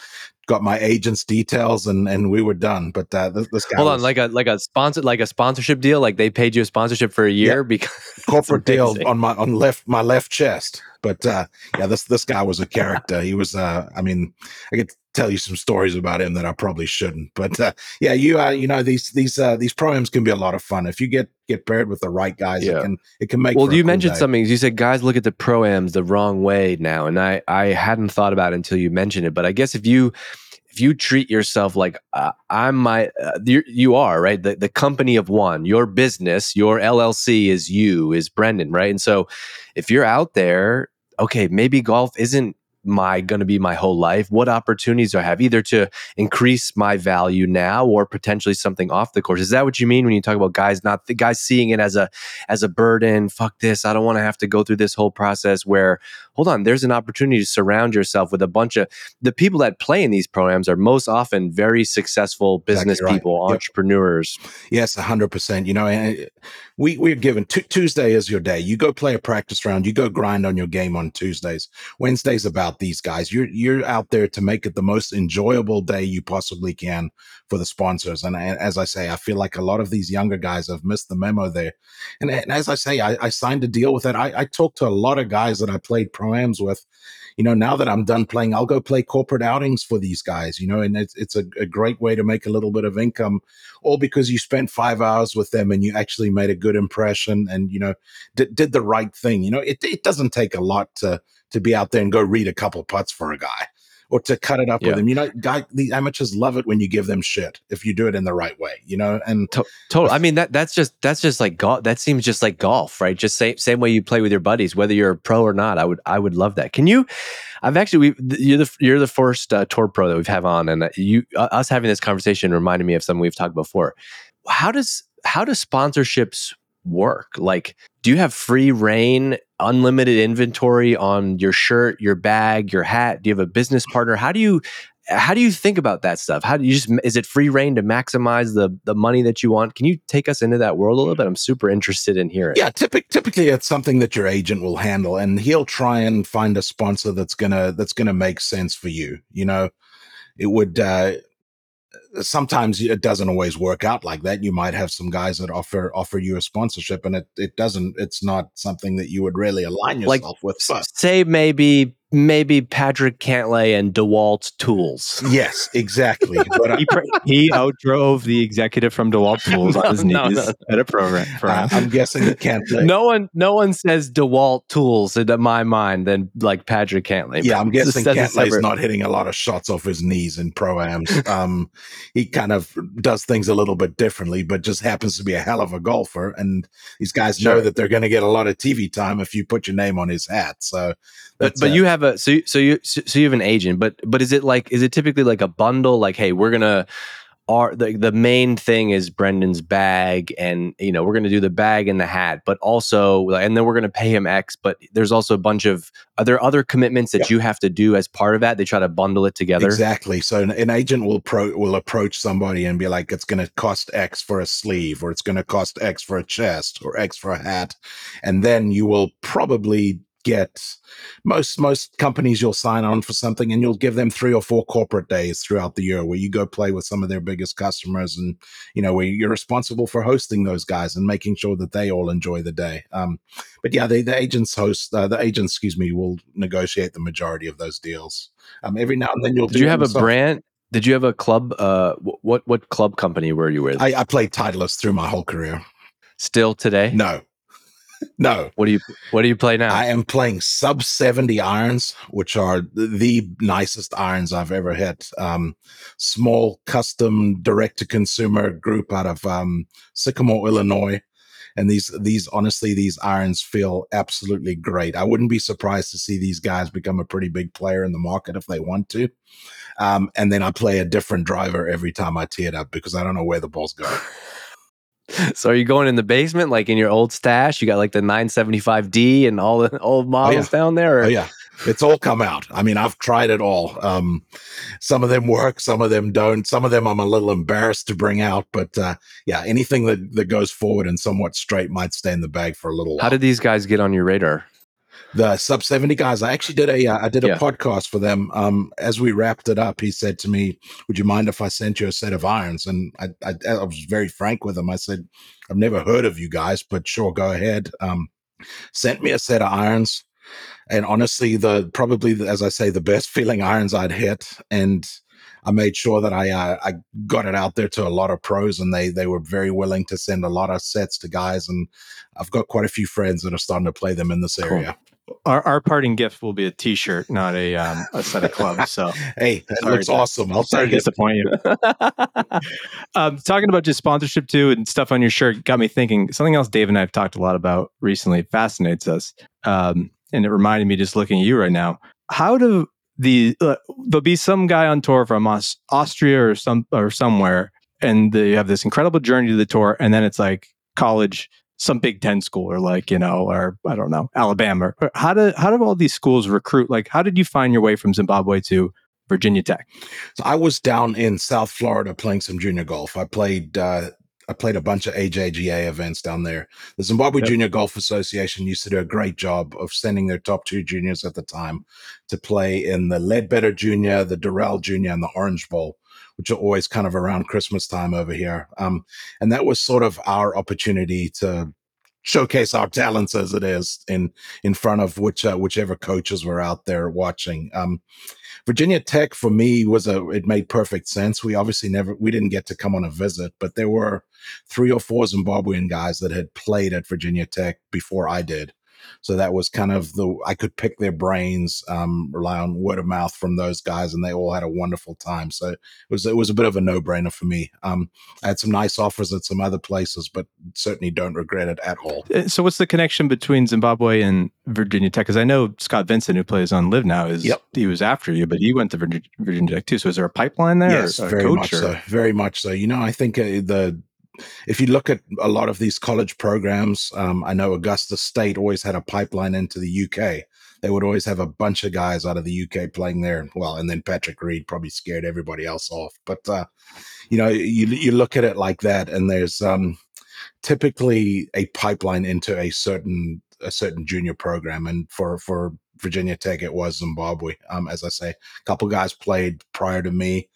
got my agent's details and and we were done. But uh, this, this guy Hold on, like a like a sponsor like a sponsorship deal. Like they paid you a sponsorship for a year because [laughs] corporate deal on my on left my left chest. But uh, yeah, this this guy was a character. He was. Uh, I mean, I could tell you some stories about him that I probably shouldn't. But uh, yeah, you uh, you know these these uh, these proams can be a lot of fun if you get get paired with the right guys. Yeah. It can it can make. well, you mentioned day. something. You said guys look at the proams the wrong way now, and I I hadn't thought about it until you mentioned it. But I guess if you if you treat yourself like uh, I'm my uh, you, you are right? The the company of one, your business, your LLC is you is Brendon, right? And so if you're out there, okay, maybe golf isn't my going to be my whole life. What opportunities do i have? Either to increase my value now or potentially something off the course. Is that what you mean when you talk about guys not the guys seeing it as a as a burden? Fuck this. I don't want to have to go through this whole process where hold on there's an opportunity to surround yourself with a bunch of the people that play in these proams are most often very successful business Exactly right. people Yep. entrepreneurs Yes, hundred percent. You know, uh, we we're given Tu Tuesday is your day. You go play a practice round. You go grind on your game on Tuesdays. Wednesdays about these guys. You're you're out there to make it the most enjoyable day you possibly can for the sponsors. And, as I say, I feel like a lot of these younger guys have missed the memo there. And, and as I say, I, I signed a deal with it. I, I talked to a lot of guys that I played proams with. You know, now that I'm done playing, I'll go play corporate outings for these guys. You know, and it's it's a, a great way to make a little bit of income all because you spent five hours with them and you actually made a good impression and you know did, did the right thing you know it, it doesn't take a lot to to be out there and go read a couple putts for a guy or to cut it up Yeah. with them. you know guy the amateurs love it when you give them shit if you do it in the right way you know and Total. I mean that that's just that's just like golf. That seems just like golf, right? Just same same way you play with your buddies, whether you're a pro or not. I would I would love that. Can you? I've actually we you're the you're the first uh, tour pro that we've have on, and you uh, us having this conversation reminded me of something we've talked before. How does how do sponsorships work? Like, do you have free reign, unlimited inventory on your shirt, your bag, your hat? Do you have a business partner? How do you how do you think about that stuff? How do you just is it free reign to maximize the the money that you want? Can you take us into that world a little bit? I'm super interested in hearing. yeah typic, typically it's something that your agent will handle and he'll try and find a sponsor that's gonna that's gonna make sense for you you know it would uh sometimes it doesn't always work out like that. You might have some guys that offer offer you a sponsorship and it, it doesn't it's not something that you would really align Like, yourself with but Say maybe maybe Patrick Cantlay and DeWalt Tools. yes exactly [laughs] but I, He, he outdrove the executive from DeWalt [laughs] Tools on his No, knees no, no. at a proam. For I, him. i'm guessing it can't [laughs] No one no one says DeWalt Tools in my mind than like Patrick Cantlay. Yeah, I'm guessing that's a Cantlay's separate- not hitting a lot of shots off his knees in pro-ams. Um, he kind of does things a little bit differently, but just happens to be a hell of a golfer. And these guys know that they're going to get a lot of TV time if you put your name on his hat. So, But but you have a so you, so you so you have an agent, but but is it like is it typically like a bundle? Like, hey, we're gonna are the, the main thing is Brendon's bag, and you know we're gonna do the bag and the hat, but also and then we're gonna pay him X. But there's also a bunch of are there other commitments that you have to do as part of that? They try to bundle it together. Exactly. So an, an agent will pro will approach somebody and be like, "It's going to cost X for a sleeve, or it's going to cost X for a chest, or X for a hat," and then you will probably get most most companies you'll sign on for something and you'll give them three or four corporate days throughout the year where you go play with some of their biggest customers and you know where you're responsible for hosting those guys and making sure that they all enjoy the day um but yeah they, the agents host uh, the agents excuse me will negotiate the majority of those deals um every now and then you'll Do you have a brand? Did you have a club? Uh, what what club company were you with? I, I played Titleist through my whole career. Still today? No, no. What do you What do you play now? I am playing sub 70 irons, which are the nicest irons I've ever hit. Um, small custom direct to consumer group out of um, Sycamore, Illinois. And these, these, honestly, these irons feel absolutely great. I wouldn't be surprised to see these guys become a pretty big player in the market if they want to. Um, and then I play a different driver every time I tee it up because I don't know where the ball's going. [laughs] [laughs] so are you going in the basement, like in your old stash? You got like the 975D and all the [laughs] old models down there. Or? Oh yeah, it's all come out. I mean, I've tried it all. Um, some of them work, some of them don't. Some of them I'm a little embarrassed to bring out, but uh, yeah, anything that that goes forward and somewhat straight might stay in the bag for a little while. How did these guys get on your radar? The sub 70 guys. I actually did a uh, i did a Yeah. podcast for them um as we wrapped it up he said to me would you mind if i sent you a set of irons? And i i, I was very frank with him. I said i've never heard of you guys but sure go ahead. Um sent me a set of irons and honestly the probably the- as i say the best feeling irons i'd hit and I made sure that I uh, I got it out there to a lot of pros, and they they were very willing to send a lot of sets to guys, and I've got quite a few friends that are starting to play them in this Cool. area. Our, our parting gift will be a T-shirt, not a um, a set of clubs. So [laughs] Hey, that Sorry, looks awesome. I'll sorry to disappoint you. [laughs] um, talking about just sponsorship too and stuff on your shirt got me thinking. Something else Dave and I have talked a lot about recently fascinates us, um, and it reminded me just looking at you right now. How do the uh, there'll be some guy on tour from Aus- Austria or some or somewhere, and they have this incredible journey to the tour, and then it's like college. Some Big Ten school, or like you know, or I don't know, Alabama. How do how do all these schools recruit? Like, how did you find your way from Zimbabwe to Virginia Tech? So I was down in South Florida playing some junior golf. I played uh, I played a bunch of AJGA events down there. The Zimbabwe Yep. Junior Golf Association used to do a great job of sending their top two juniors at the time to play in the Ledbetter Junior, the Doral Junior, and the Orange Bowl, which are always kind of around Christmas time over here. Um, and that was sort of our opportunity to showcase our talents as it is in in front of which uh, whichever coaches were out there watching. Um, Virginia Tech for me was a it made perfect sense. We obviously never we didn't get to come on a visit, but there were three or four Zimbabwean guys that had played at Virginia Tech before I did. So that was kind of the I could pick their brains, um, rely on word of mouth from those guys, and they all had a wonderful time. So it was it was a bit of a no brainer for me. Um, I had some nice offers at some other places, but certainly don't regret it at all. Uh, So, what's the connection between Zimbabwe and Virginia Tech? Because I know Scott Vincent, who plays on LIV Now, is Yep. he was after you, but he went to Virginia, Tech too. So, is there a pipeline there? Yes, very coach much or- so. Very much so. You know, I think uh, the if you look at a lot of these college programs, um, I know Augusta State always had a pipeline into the UK. They would always have a bunch of guys out of the UK playing there. Well, and then Patrick Reed probably scared everybody else off. But uh, you know, you you look at it like that, and there's um, typically a pipeline into a certain a certain junior program, and for for Virginia Tech, it was Zimbabwe. Um, as I say, a couple guys played prior to me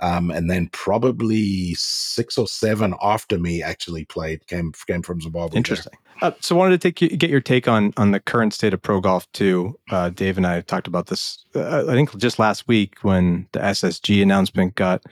um, and then probably six or seven after me actually played came came from Zimbabwe. Interesting. Uh, so, wanted to take you, get your take on on the current state of pro golf too. Uh, Dave and I talked about this. Uh, I think just last week when the SSG announcement got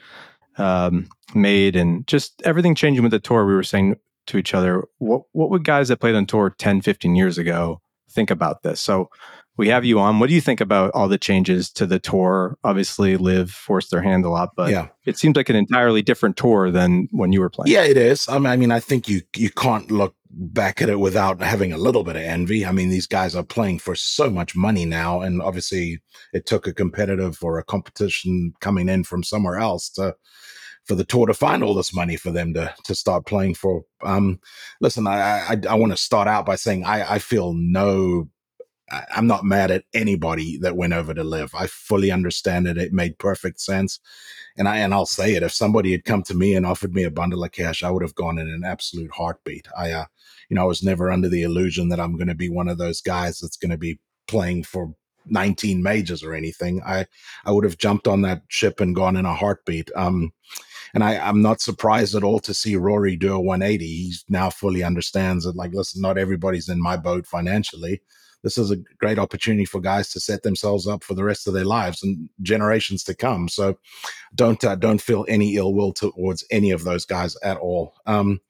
um, made, and just everything changing with the tour. We were saying to each other, what what would guys that played on tour 10, 15 years ago think about this? So. We have you on. What do you think about all the changes to the tour? Obviously, LIV forced their hand a lot, but yeah, it seems like an entirely different tour than when you were playing. yeah, it is. I mean, I mean, I think you you can't look back at it without having a little bit of envy. I mean, these guys are playing for so much money now, and obviously, it took a competitive or a competition coming in from somewhere else to for the tour to find all this money for them to to start playing for. Um, listen, I I, I want to start out by saying I I feel no I'm not mad at anybody that went over to LIV. I fully understand it. It made perfect sense. And I and I'll say it. If somebody had come to me and offered me a bundle of cash, I would have gone in an absolute heartbeat. I uh you know, I was never under the illusion that I'm gonna be one of those guys that's gonna be playing for 19 majors or anything. I I would have jumped on that ship and gone in a heartbeat. Um and I, I'm not surprised at all to see Rory do a 180. He now fully understands that, like, listen, not everybody's in my boat financially. This is a great opportunity for guys to set themselves up for the rest of their lives and generations to come. So, don't uh, don't feel any ill will towards any of those guys at all. Um,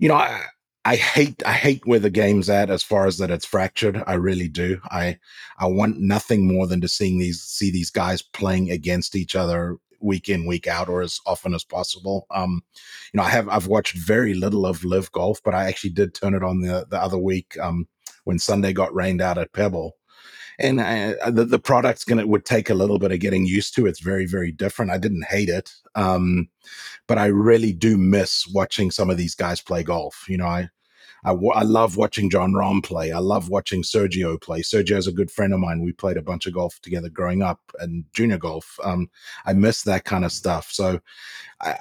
you know, I, I hate I hate where the game's at as far as that it's fractured. I really do. I I want nothing more than to seeing these see these guys playing against each other week in week out or as often as possible. Um, you know, I have I've watched very little of LIV Golf, but I actually did turn it on the the other week um, when Sunday got rained out at Pebble. And uh, the the product's gonna would take a little bit of getting used to. It's very very different. I didn't hate it, um, but I really do miss watching some of these guys play golf. You know, I I, I love watching Jon Rahm play. I love watching Sergio play. Sergio is a good friend of mine. We played a bunch of golf together growing up and junior golf. Um, I miss that kind of stuff. So I,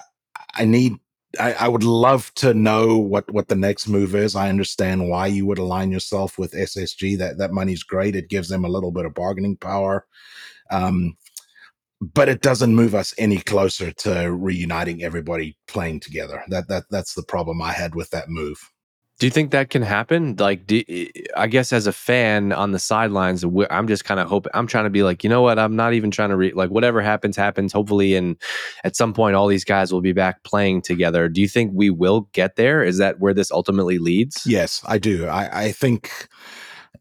I need I, I, would love to know what what the next move is. I understand why you would align yourself with SSG. That that money's great. It gives them a little bit of bargaining power. Um, but it doesn't move us any closer to reuniting everybody playing together. That that that's the problem I had with that move. Do you think that can happen? Like, do, eh, I guess as a fan on the sidelines, I'm just kind of hoping. I'm trying to be like, you know what? I'm not even trying to read. Like, whatever happens, happens. Hopefully, and at some point, all these guys will be back playing together. Do you think we will get there? Is that where this ultimately leads? Yes, I do. I, I think.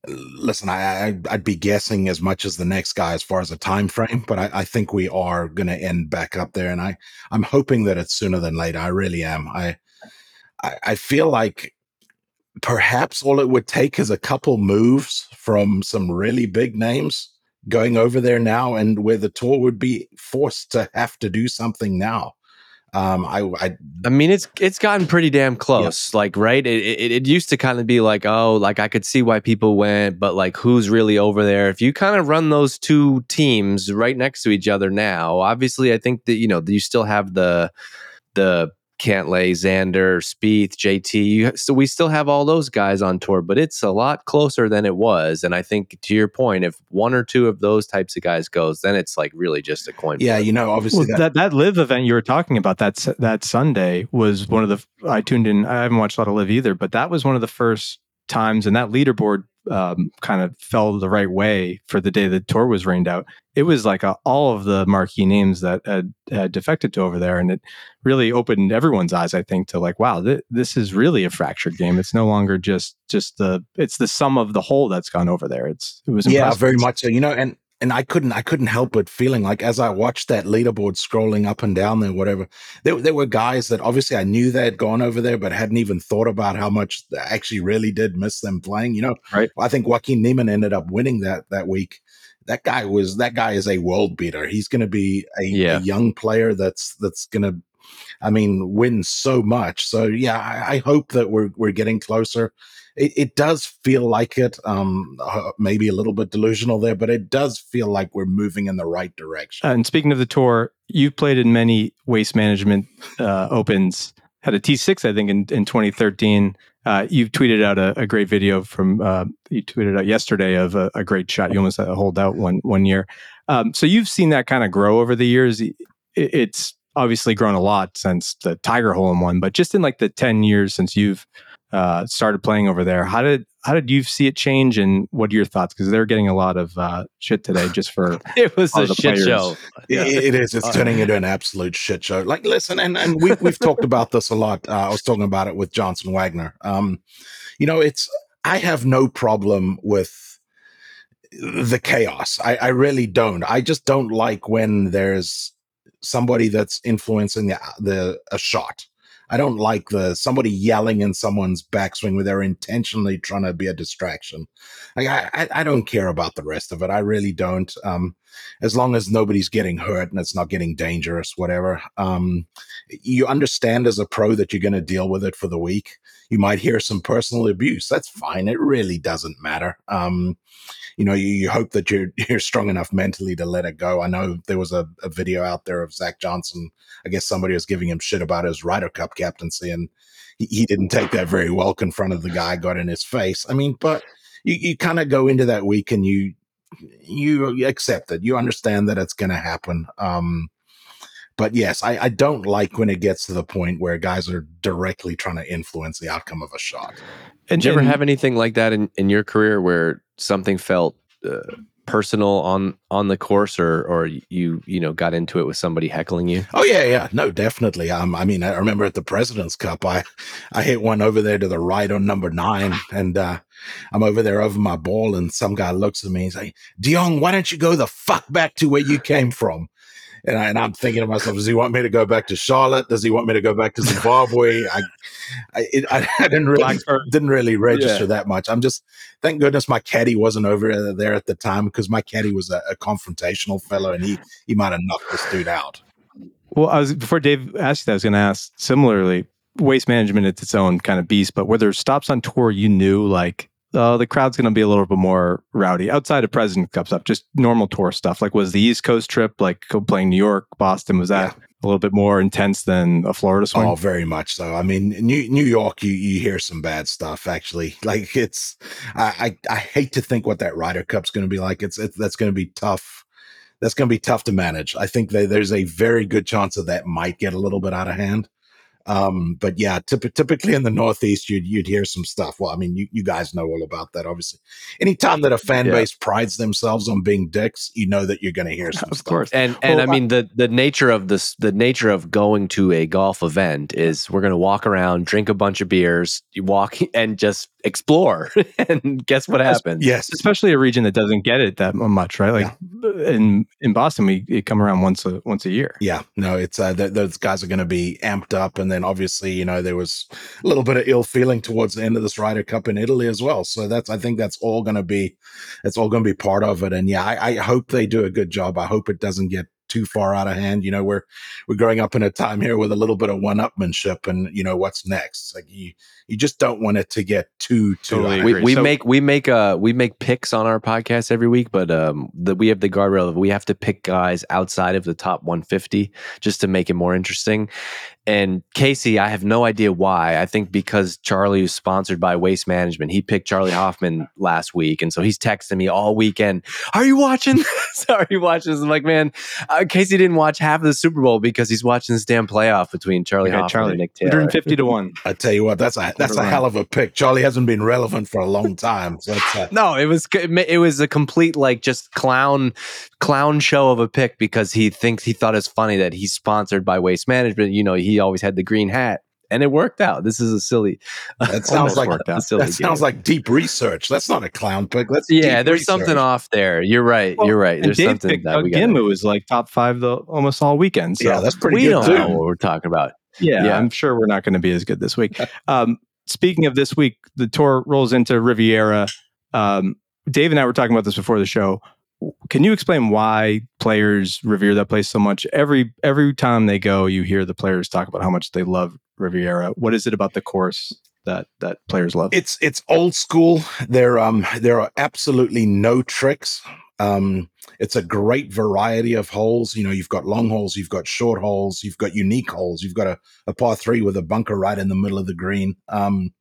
Listen, I, I would be guessing as much as the next guy as far as a time frame, but I, I think we are going to end back up there, and I I'm hoping that it's sooner than later. I really am. I I, I feel like perhaps all it would take is a couple moves from some really big names going over there now and where the tour would be forced to have to do something now. Um i i, I mean it's it's gotten pretty damn close like right? It, it, it used to kind of be like oh like i could see why people went but like who's really over there? If you kind of run those two teams right next to each other now obviously i think that you know you still have the the Cantlay, Xander, Spieth, JT. So we still have all those guys on tour, but it's a lot closer than it was. And I think to your point, if one or two of those types of guys goes, then it's like really just a coin. Yeah, you know, obviously well, that, that, that LIV event you were talking about that that Sunday was one of the I tuned in. I haven't watched a lot of LIV either, but that was one of the first times, and that leaderboard um, kind of fell the right way for the day the tour was rained out. It was like a, all of the marquee names that had, had, defected to over there, and it really opened everyone's eyes. I think to like, wow, th- this is really a fractured game. It's no longer just just the it's the sum of the whole that's gone over there. It's it was yeah, very much so. You know, and and I couldn't I couldn't help but feeling like as I watched that leaderboard scrolling up and down there, whatever, there, there were guys that obviously I knew they had gone over there, but hadn't even thought about how much I actually really did miss them playing. You know, right? I think Joaquin Niemann ended up winning that that week. That guy was that guy is a world beater. He's going to be a, yeah. a young player that's that's going to I mean, win so much. So yeah, I, I, hope that we're we're getting closer it, it does feel like it. Um, uh, maybe a little bit delusional there, but it does feel like we're moving in the right direction. Uh, and speaking of the tour, you've played in many waste management uh, opens. Had a T6, I think, in, in 2013. Uh, you tweeted out a, a, great video from uh, you tweeted out yesterday of a, a, great shot. You almost had a one one year. Um, so you've seen that kind of grow over the years. It, it's obviously grown a lot since the Tiger hole in one, but just in like the 10 years since you've uh, started playing over there. How did how did you see it change, and what are your thoughts? Because they're getting a lot of uh, shit today just for [laughs] it was a shit players. show. Yeah. It, it is. It's turning into an absolute shit show. Like, listen, and and we we've talked about this a lot. Uh, I was talking about it with Johnson Wagner. Um, you know, it's I have no problem with the chaos. I, I really don't. I just don't like when there's somebody that's influencing the the a shot I don't like the somebody yelling in someone's backswing where they're intentionally trying to be a distraction. Like I, I, don't care about the rest of it. I really don't. Um, as long as nobody's getting hurt and it's not getting dangerous, whatever. Um, you understand as a pro that you're going to deal with it for the week. You might hear some personal abuse. That's fine. It really doesn't matter. Um, you know, you, you, hope that you're [laughs] you're strong enough mentally to let it go. I know there was a, a video out there of Zach Johnson. I guess somebody was giving him shit about his Ryder Cup captaincy, and he, he didn't take that very well. Confronted the guy, got in his face. I mean, but you, you kind of go into that week and you you accept it. You understand that it's going to happen. Um, but yes, I, I don't like when it gets to the point where guys are directly trying to influence the outcome of a shot. And, Did you ever and- have anything like that in, in your career where something felt uh, personal on on the course, or or you you know got into it with somebody heckling you? Oh yeah, yeah, no, definitely. Um, I mean, I remember at the President's Cup, I, I hit one over there to the right on number nine, and uh, I'm over there over my ball, and some guy looks at me and say, "Dion, why don't you go the fuck back to where you came from?" And, I, and I'm thinking to myself, does he want me to go back to Charlotte? Does he want me to go back to Zimbabwe? I, I, it, I, [laughs] I didn't really didn't really register that much. I'm just thank goodness my caddy wasn't over there at the time because my caddy was a, a confrontational fellow, and he he might have knocked this dude out. Well, I was before Dave asked you that, I was going to ask similarly. Waste management, it's its own kind of beast. But were there stops on tour you knew like, oh, the crowd's going to be a little bit more rowdy outside of President Cup stuff, just normal tour stuff? Like, was the East Coast trip like playing New York, Boston? Was that a little bit more intense than a Florida swing? Oh, very much so. I mean, New New York, you you hear some bad stuff. Actually, [laughs] like it's, I I, I hate to think what that Ryder Cup's going to be like. It's, it's that's going to be tough. That's going to be tough to manage. I think that there's a very good chance that that might get a little bit out of hand. Um, but yeah, typ- typically in the Northeast, you'd you'd hear some stuff. Well, I mean, you, you guys know all about that, obviously. Anytime that a fan Yeah. base prides themselves on being dicks, you know that you're going to hear [laughs] some of stuff. course. And and Well, I mean the the nature of this the nature of going to a golf event is we're gonna walk around, drink a bunch of beers, you walk [laughs] and just explore. [laughs] and guess what happens? Yes, especially a region that doesn't get it that much, right? Like in in Boston, we come around once a once a year. Yeah, no, it's uh, th- those guys are going to be amped up, and then obviously, you know, there was a little bit of ill feeling towards the end of this Ryder Cup in Italy as well. So that's, I think, that's all going to be, it's all going to be part of it. And yeah, I, I hope they do a good job. I hope it doesn't get too far out of hand. You know, we're we're growing up in a time here with a little bit of one-upmanship, and you know what's next. Like you, you just don't want it to get too too. Totally we, we So- make we make uh we make picks on our podcast every week, but um that we have the guardrail of we have to pick guys outside of the top 150 just to make it more interesting. And Casey, I have no idea why. I think because Charley was sponsored by Waste Management. He picked Charley Hoffman last week, and so he's texting me all weekend. Are you watching? [laughs] this? Are you watching? This? I'm like, man, uh, Casey didn't watch half of the Super Bowl because he's watching this damn playoff between Charley Okay, Hoffman Charley, and Nick Taylor. 150 to one. I tell you what, that's a that's a hell of a pick. Charley hasn't been relevant for a long time, so it's, uh, [laughs] No, it was it was a complete like just clown clown show of a pick because he thinks he thought it's funny that he's sponsored by Waste Management. You know, he always had the green hat, and it worked out. This is a silly. [laughs] That sounds like worked out. silly that sounds game. like deep research. That's not a clown pick. That's yeah. deep There's research. something off there. You're right. Well, You're right. There's Dave something picked that we Ghim, got. who was like top five the almost all weekend. So Yeah, that's pretty We good don't too. know what we're talking about. yeah, Yeah. I'm sure we're not going to be as good this week. [laughs] Um, speaking of this week, the tour rolls into Riviera. Um, Dave and I were talking about this before the show. Can you explain why players revere that place so much? Every every time they go, you hear the players talk about how much they love Riviera. What is it about the course that that players love? It's it's old school. There um there are absolutely no tricks. Um, it's a great variety of holes. You know, you've got long holes, you've got short holes, you've got unique holes. You've got a, a par three with a bunker right in the middle of the green. Um,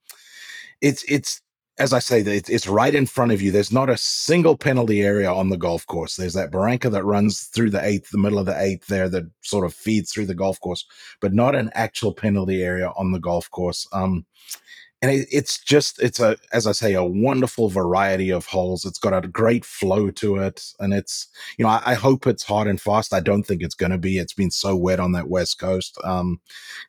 it's it's as I say, it's, right in front of you. There's not a single penalty area on the golf course. There's that barranca that runs through the eighth, the middle of the eighth there that sort of feeds through the golf course, but not an actual penalty area on the golf course. Um, and it, it's just it's a as I say a wonderful variety of holes. It's got a great flow to it, and it's you know I, I hope it's hard and fast. I don't think it's going to be. It's been so wet on that west coast. Um,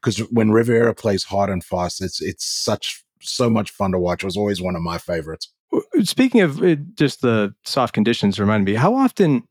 because when Riviera plays hard and fast, it's it's such so much fun to watch. It was always one of my favorites. Speaking of uh, just the soft conditions, remind me how often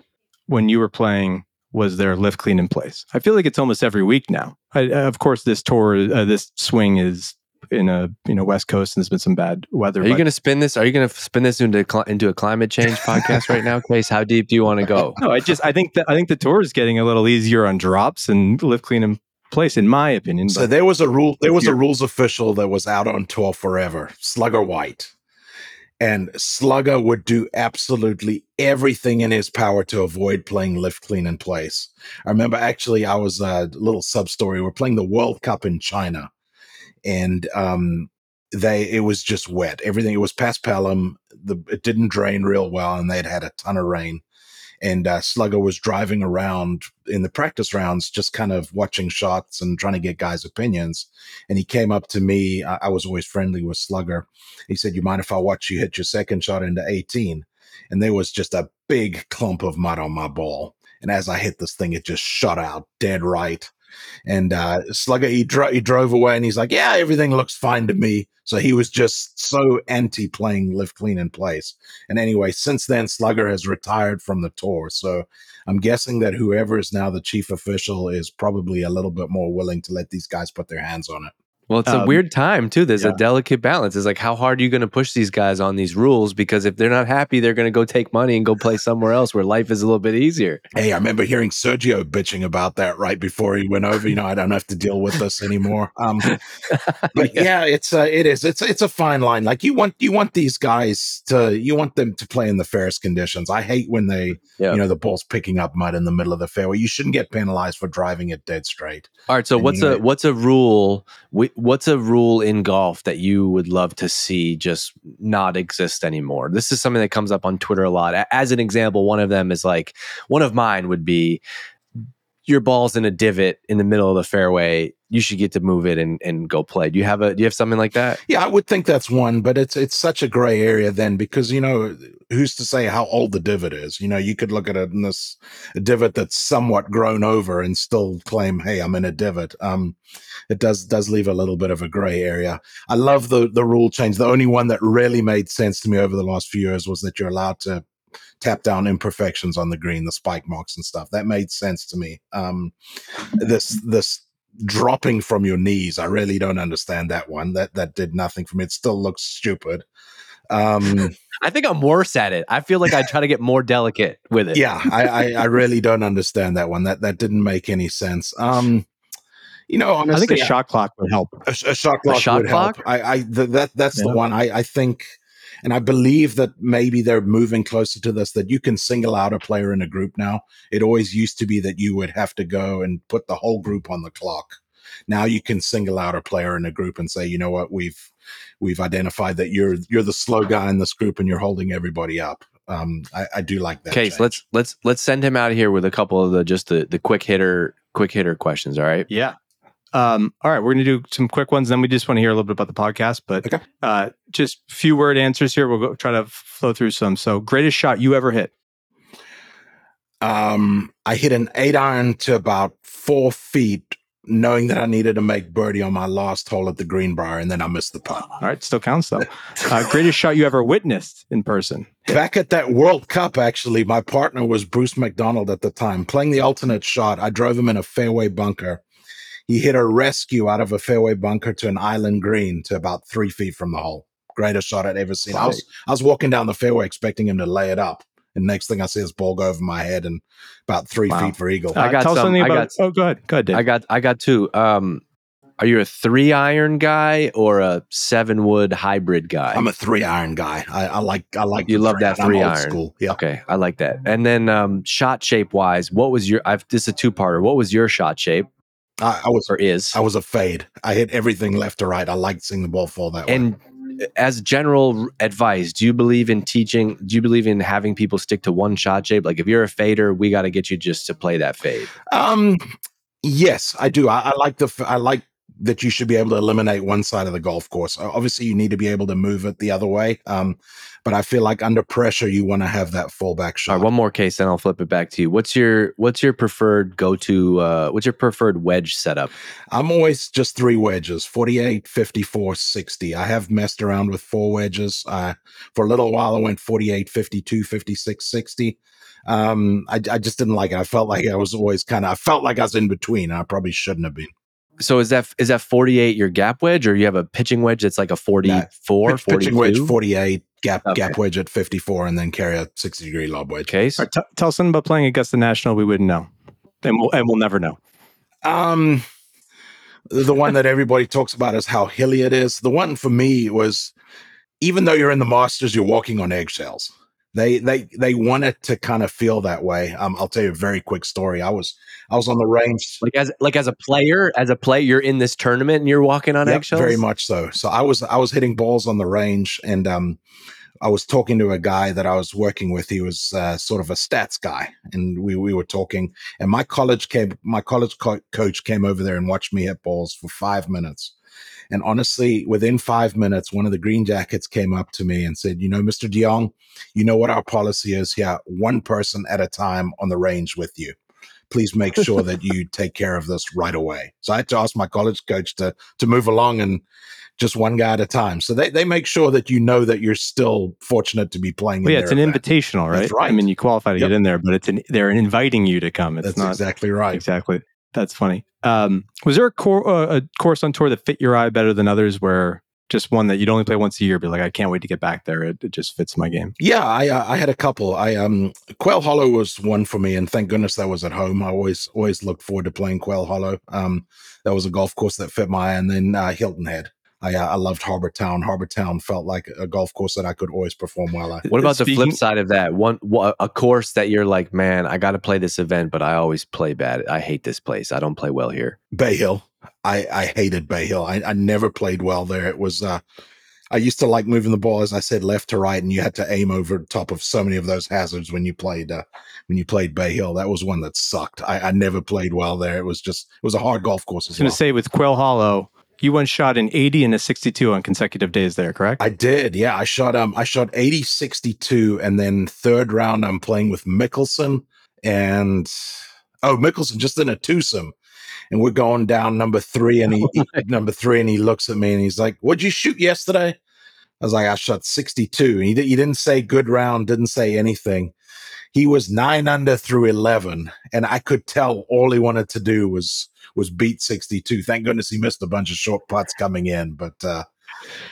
when you were playing was there lift clean in place? I feel like it's almost every week now. I, of course, this tour, uh, this swing is in a you know west coast, and there's been some bad weather. Are you going to spin this? Are you going to spin this into cli- into a climate change [laughs] podcast right now, Case? How deep do you want to go? [laughs] no, I just I think that I think the tour is getting a little easier on drops and lift clean in place, in my opinion. So there was a rule. There was a rules official that was out on tour forever, Slugger White, and Slugger would do absolutely everything in his power to avoid playing lift clean in place. I remember actually, I was a little sub story. We're playing the World Cup in China, and um, they it was just wet. Everything it was past Pelham. The it didn't drain real well, and they'd had a ton of rain. And uh, Slugger was driving around in the practice rounds, just kind of watching shots and trying to get guys' opinions. And he came up to me. I, I was always friendly with Slugger. He said, "You mind if I watch you hit your second shot into 18?" And there was just a big clump of mud on my ball. And as I hit this thing, it just shot out dead right. And uh, Slugger, he, dro- he drove away and he's like, Yeah, everything looks fine to me. So he was just so anti playing lift clean in place. And anyway, since then, Slugger has retired from the tour. So I'm guessing that whoever is now the chief official is probably a little bit more willing to let these guys put their hands on it. Well, it's a Um, weird time too. There's yeah. a delicate balance. It's like how hard are you going to push these guys on these rules? Because if they're not happy, they're going to go take money and go play somewhere else where life is a little bit easier. Hey, I remember hearing Sergio bitching about that right before he went over. You know, I don't have to deal with this anymore. Um, [laughs] but yeah, it's uh, it is it's it's a fine line. Like you want you want these guys to you want them to play in the fairest conditions. I hate when they Yeah. you know the ball's picking up mud in the middle of the fairway. You shouldn't get penalized for driving it dead straight. All right. So And what's you a know- what's a rule? wh- What's a rule in golf that you would love to see just not exist anymore? This is something that comes up on Twitter a lot. As an example, one of them is like one of mine would be your ball's in a divot in the middle of the fairway. You should get to move it and, and go play. Do you have a do you have something like that? Yeah, I would think that's one, but it's it's such a gray area then because you know who's to say how old the divot is? You know, you could look at it in this divot that's somewhat grown over and still claim, "Hey, I'm in a divot." Um, it does does leave a little bit of a gray area. I love the the rule change. The only one that really made sense to me over the last few years was that you're allowed to tap down imperfections on the green, the spike marks and stuff. That made sense to me. Um, this this dropping from your knees, I really don't understand that one. That that did nothing for me. It still looks stupid. Um, [laughs] I think I'm worse at it. I feel like I try to get more delicate with it. yeah, I, I I really don't understand that one. That that didn't make any sense. Um, you know, honestly, I think a shot clock would help. a, sh- a shot clock shot would help. I, I th- that that's the one. I, I think, and I believe that maybe they're moving closer to this. That you can single out a player in a group now. It always used to be that you would have to go and put the whole group on the clock. Now you can single out a player in a group and say, you know what, we've we've identified that you're you're the slow guy in this group and you're holding everybody up. Um, I, I do like that. Case, change. let's let's let's send him out of here with a couple of the just the, the quick hitter quick hitter questions. All right. Yeah. Um, all right, we're going to do some quick ones. Then we just want to hear a little bit about the podcast, but Okay. uh, just few word answers here. We'll go try to flow through some. So, greatest shot you ever hit? Um, I hit an eight iron to about four feet, knowing that I needed to make birdie on my last hole at the Greenbrier, and then I missed the putt. All right, still counts though. Uh, greatest shot you ever witnessed in person? Back at that World Cup, actually, my partner was Bruce McDonald at the time. Playing the alternate shot, I drove him in a fairway bunker. He hit a rescue out of a fairway bunker to an island green to about three feet from the hole. Greatest shot I'd ever seen. I was I was walking down the fairway expecting him to lay it up. And next thing I see his ball go over my head and about three Wow. feet for eagle. I Uh, got tell us some- something I about. got- oh, go ahead. Go ahead, Dave. I got I got two. Um, are you a three iron guy or a seven wood hybrid guy? I'm a three iron guy. I, I like I like You the love that three old iron. School. Yeah. Okay, I like that. And then um, shot shape wise, what was your? I've this is a two parter. What was your shot shape I, I was or is? I was a fade. I hit everything left to right. I liked seeing the ball fall that way. And as general advice, do you believe in teaching? Do you believe in having people stick to one shot shape? Like if you're a fader, we got to get you just to play that fade. Um, yes, I do. I, I like the. I like that you should be able to eliminate one side of the golf course. Obviously, you need to be able to move it the other way. Um, but I feel like under pressure, you want to have that fallback shot. right, one more case, then I'll flip it back to you. What's your What's your preferred go to? Uh, what's your preferred wedge setup? I'm always just three wedges 48, 54, 60. I have messed around with four wedges. Uh, for a little while, I went 48, 52, 56, 60. Um, I, I just didn't like it. I felt like I was always kind of, I felt like I was in between. I probably shouldn't have been. So is that is that 48 your gap wedge, or you have a pitching wedge that's like a 44, Pitch- pitching wedge 48, gap Okay. gap wedge at 54, and then carry a 60 degree lob wedge. case? All right, t- tell us something about playing against the national we wouldn't know, and we'll and we'll never know. Um, the one that everybody talks about is how hilly it is. The one for me was, even though you're in the Masters, you're walking on eggshells. They they they want it to kind of feel that way. Um, I'll tell you a very quick story. I was I was on the range. Like as like as a player, as a player, you're in this tournament and you're walking on Yep, eggshells. very much so. So I was I was hitting balls on the range, and um, I was talking to a guy that I was working with. He was uh, sort of a stats guy, and we we were talking. And my college came, my college co- coach came over there and watched me hit balls for five minutes. And honestly, within five minutes, one of the Green Jackets came up to me and said, "You know, Mr. de Jonge, you know what our policy is here: one person at a time on the range with you." Please make sure that you [laughs] take care of this right away. So I had to ask my college coach to to move along and just one guy at a time. So they, they make sure that you know that you're still fortunate to be playing. Well, yeah, it's an event. invitational, right? That's right. I mean, you qualify to Yep. get in there, but it's an they're inviting you to come. It's That's not exactly right. exactly. That's funny. Um, was there a, cor- uh, a course on tour that fit your eye better than others? Where just one that you'd only play once a year, but like I can't wait to get back there. It, it just fits my game. Yeah, I uh, I had a couple. I um Quail Hollow was one for me, and thank goodness that was at home. I always always looked forward to playing Quail Hollow. Um, that was a golf course that fit my eye, and then uh, Hilton Head. I uh, I loved Harbour Town. Harbour Town felt like a golf course that I could always perform well at. What about the flip side of that? One wha- a course that you're like, man, I got to play this event, but I always play bad. I hate this place. I don't play well here. Bay Hill. I, I hated Bay Hill. I, I never played well there. It was uh I used to like moving the ball, as I said, left to right, and you had to aim over top of so many of those hazards when you played uh, when you played Bay Hill. That was one that sucked. I, I never played well there. It was just it was a hard golf course I was as going well. to say with Quail Hollow, you went shot an 80 and a 62 on consecutive days there, correct? I did, yeah. I shot um I shot 80 62 and then third round I'm playing with Mickelson and oh Mickelson just in a twosome. And we're going down number three and he [laughs] number three and he looks at me and he's like, What'd you shoot yesterday? I was like, I shot 62. And he, he didn't say good round, didn't say anything. He was nine under through 11. And I could tell all he wanted to do was was beat 62. Thank goodness he missed a bunch of short putts coming in. But uh,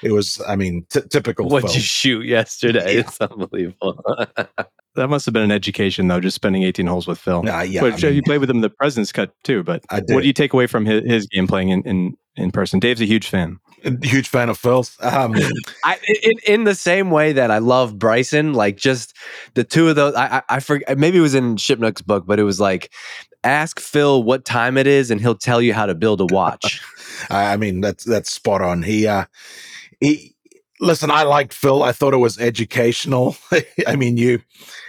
it was, I mean, t- typical. What'd you shoot yesterday? Yeah. It's unbelievable. [laughs] that must have been an education, though, just spending 18 holes with Phil. Nah, yeah, but I mean- you played with him the President's Cup too. But I what do you take away from his, his game playing in, in, in person? Dave's a huge fan. huge fan of Phil's. Um, [laughs] I in, in the same way that I love Bryson, like just the two of those. I I, I forget. Maybe it was in Shipnuck's book, but it was like, ask Phil what time it is, and he'll tell you how to build a [laughs] watch. I mean, that's that's spot on. He uh he listen, I liked Phil. I thought it was educational. [laughs] I mean, you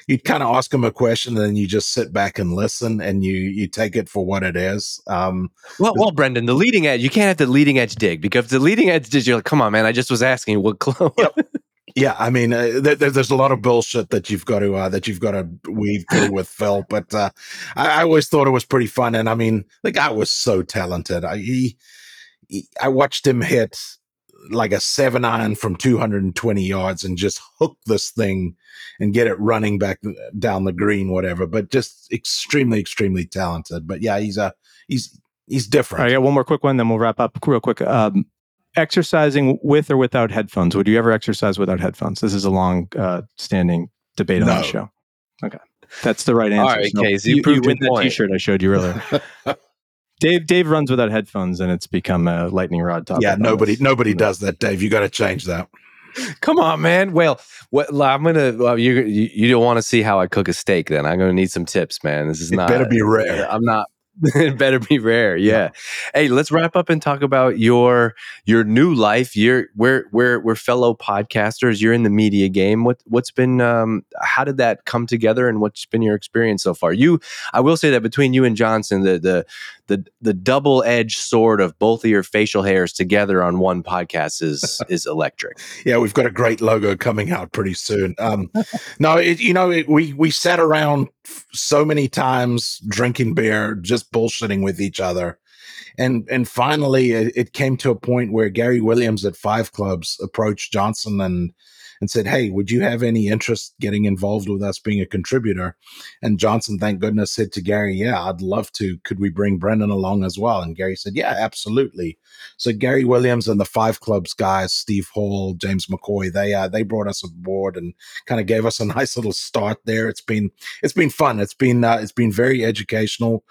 you kind of ask him a question and then you just sit back and listen and you you take it for what it is. Um well, well, Brendon, the leading edge. You can't have the leading edge dig because the leading edge dig. You're like, come on, man. I just was asking what club. [laughs] yeah, I mean, uh, there, there- there's a lot of bullshit that you've got to uh, that you've got to weave through [laughs] with Phil, but uh, I, I always thought it was pretty fun. And I mean, the guy was so talented. I, he, he, I watched him hit like a seven iron from 220 yards and just hook this thing and get it running back down the green, whatever. But just extremely, extremely talented. But yeah, he's a he's he's All different. right, I got one more quick one, then we'll wrap up real quick. Um, exercising with or without headphones. Would you ever exercise without headphones? This is a long uh, standing debate on the show. Okay. That's the right answer. right, Casey, you you, proved win your that t-shirt I showed you earlier. [laughs] Dave Dave runs without headphones and it's become a lightning rod topic. yeah, nobody this. nobody does that, Dave. You got to change that. [laughs] Come on, man. Well, what, I'm gonna. Well, you you, you don't want to see how I cook a steak? Then I'm gonna need some tips, man. This is It not. better be rare. I'm not. It [laughs] better be rare. Yeah. Hey, let's wrap up and talk about your your new life. You're we're we're we're fellow podcasters. You're in the media game. What what's been um how did that come together and what's been your experience so far? You I will say that between you and Johnson, the the the the double edged sword of both of your facial hairs together on one podcast is [laughs] is electric. Yeah, we've got a great logo coming out pretty soon. Um, no, it, you know, it, we we sat around so many times drinking beer, just bullshitting with each other, and and finally, it, it came to a point where Gary Williams at Five Clubs approached Johnson and and said, "Hey, would you have any interest getting involved with us being a contributor?" And Johnson, thank goodness, said to Gary, "Yeah, I'd love to. Could we bring Brendon along as well?" And Gary said, "Yeah, absolutely." So Gary Williams and the Five Clubs guys, Steve Hall, James McCoy, they uh, they brought us aboard and kind of gave us a [laughs] nice little start there. It's been it's been fun. It's been uh, it's been very educational.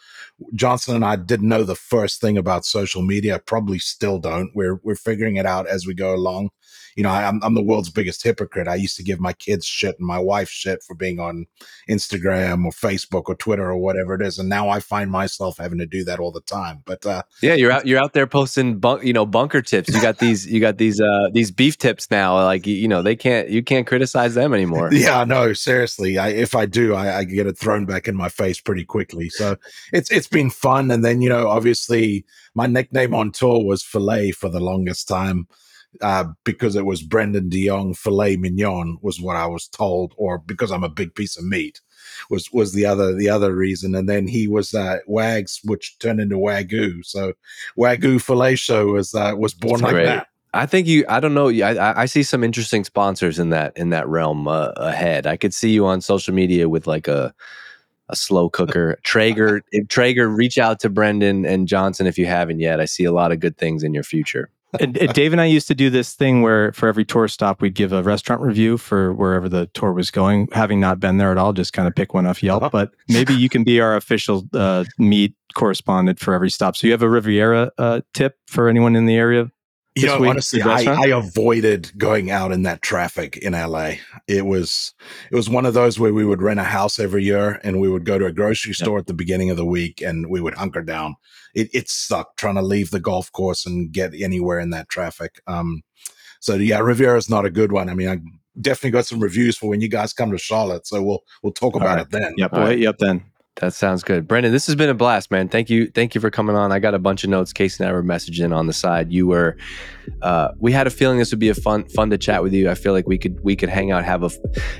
Johnson and I didn't know the first thing about social media. Probably still don't. We're we're figuring it out as we go along. You know, I, I'm I'm the world's biggest hip hypocrite. I used to give my kids shit and my wife shit for being on Instagram or Facebook or Twitter or whatever it is, and now I find myself having to do that all the time. But uh, Yeah, you're out. You're out there posting, bunk, you know, bunker tips. You got [laughs] these. You got these. Uh, these beef tips now. Like you, know, they can't. You can't criticize them anymore. yeah, no, seriously. I, if I do, I, I get it thrown back in my face pretty quickly. So it's it's been fun. And then you know, obviously, my nickname on tour was Filet for the longest time. Uh, because it was Brendon de Jonge filet mignon was what I was told, or because I'm a big piece of meat was was the other the other reason. And then he was uh, Wags, which turned into Wagyu. So Wagyu filet show was uh, was born That's like great. that. I think you. I don't know. I, I- I see some interesting sponsors in that in that realm uh, ahead. I could see you on social media with like a a slow cooker. Traeger. Traeger, reach out to Brendon and Johnson if you haven't yet. I see a lot of good things in your future. And, and Dave and I used to do this thing where for every tour stop, we'd give a restaurant review for wherever the tour was going. Having not been there at all, just kind of pick one off Yelp. Uh-huh. But maybe you can be our official uh, meat correspondent for every stop. So you have a Riviera uh, tip for anyone in the area? You know, honestly, I. I avoided going out in that traffic in LA. It was it was one of those where we would rent a house every year and we would go to a grocery store at the beginning of the week and we would hunker down. It it sucked trying to leave the golf course and get anywhere in that traffic. Um, so yeah, Riviera's not a good one. I mean, I definitely got some reviews for when you guys come to Charlotte. So we'll we'll talk about right. it then. Yep, All we'll right. hit then. That sounds good, Brendon. This has been a blast, man. Thank you, thank you for coming on. I got a bunch of notes. Casey and I were messaging on the side. You were, uh, we had a feeling this would be a fun, fun to chat with you. I feel like we could, we could hang out, have a,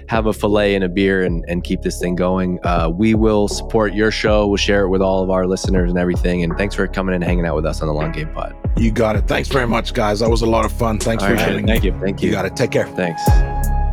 have a fillet and a beer, and and keep this thing going. Uh, we will support your show. We'll share it with all of our listeners and everything. And thanks for coming and hanging out with us on the Long Game Pod. You got it. Thanks very much, guys. That was a lot of fun. Thanks All for right. Thank you. Thank You you. got it. Take care. Thanks.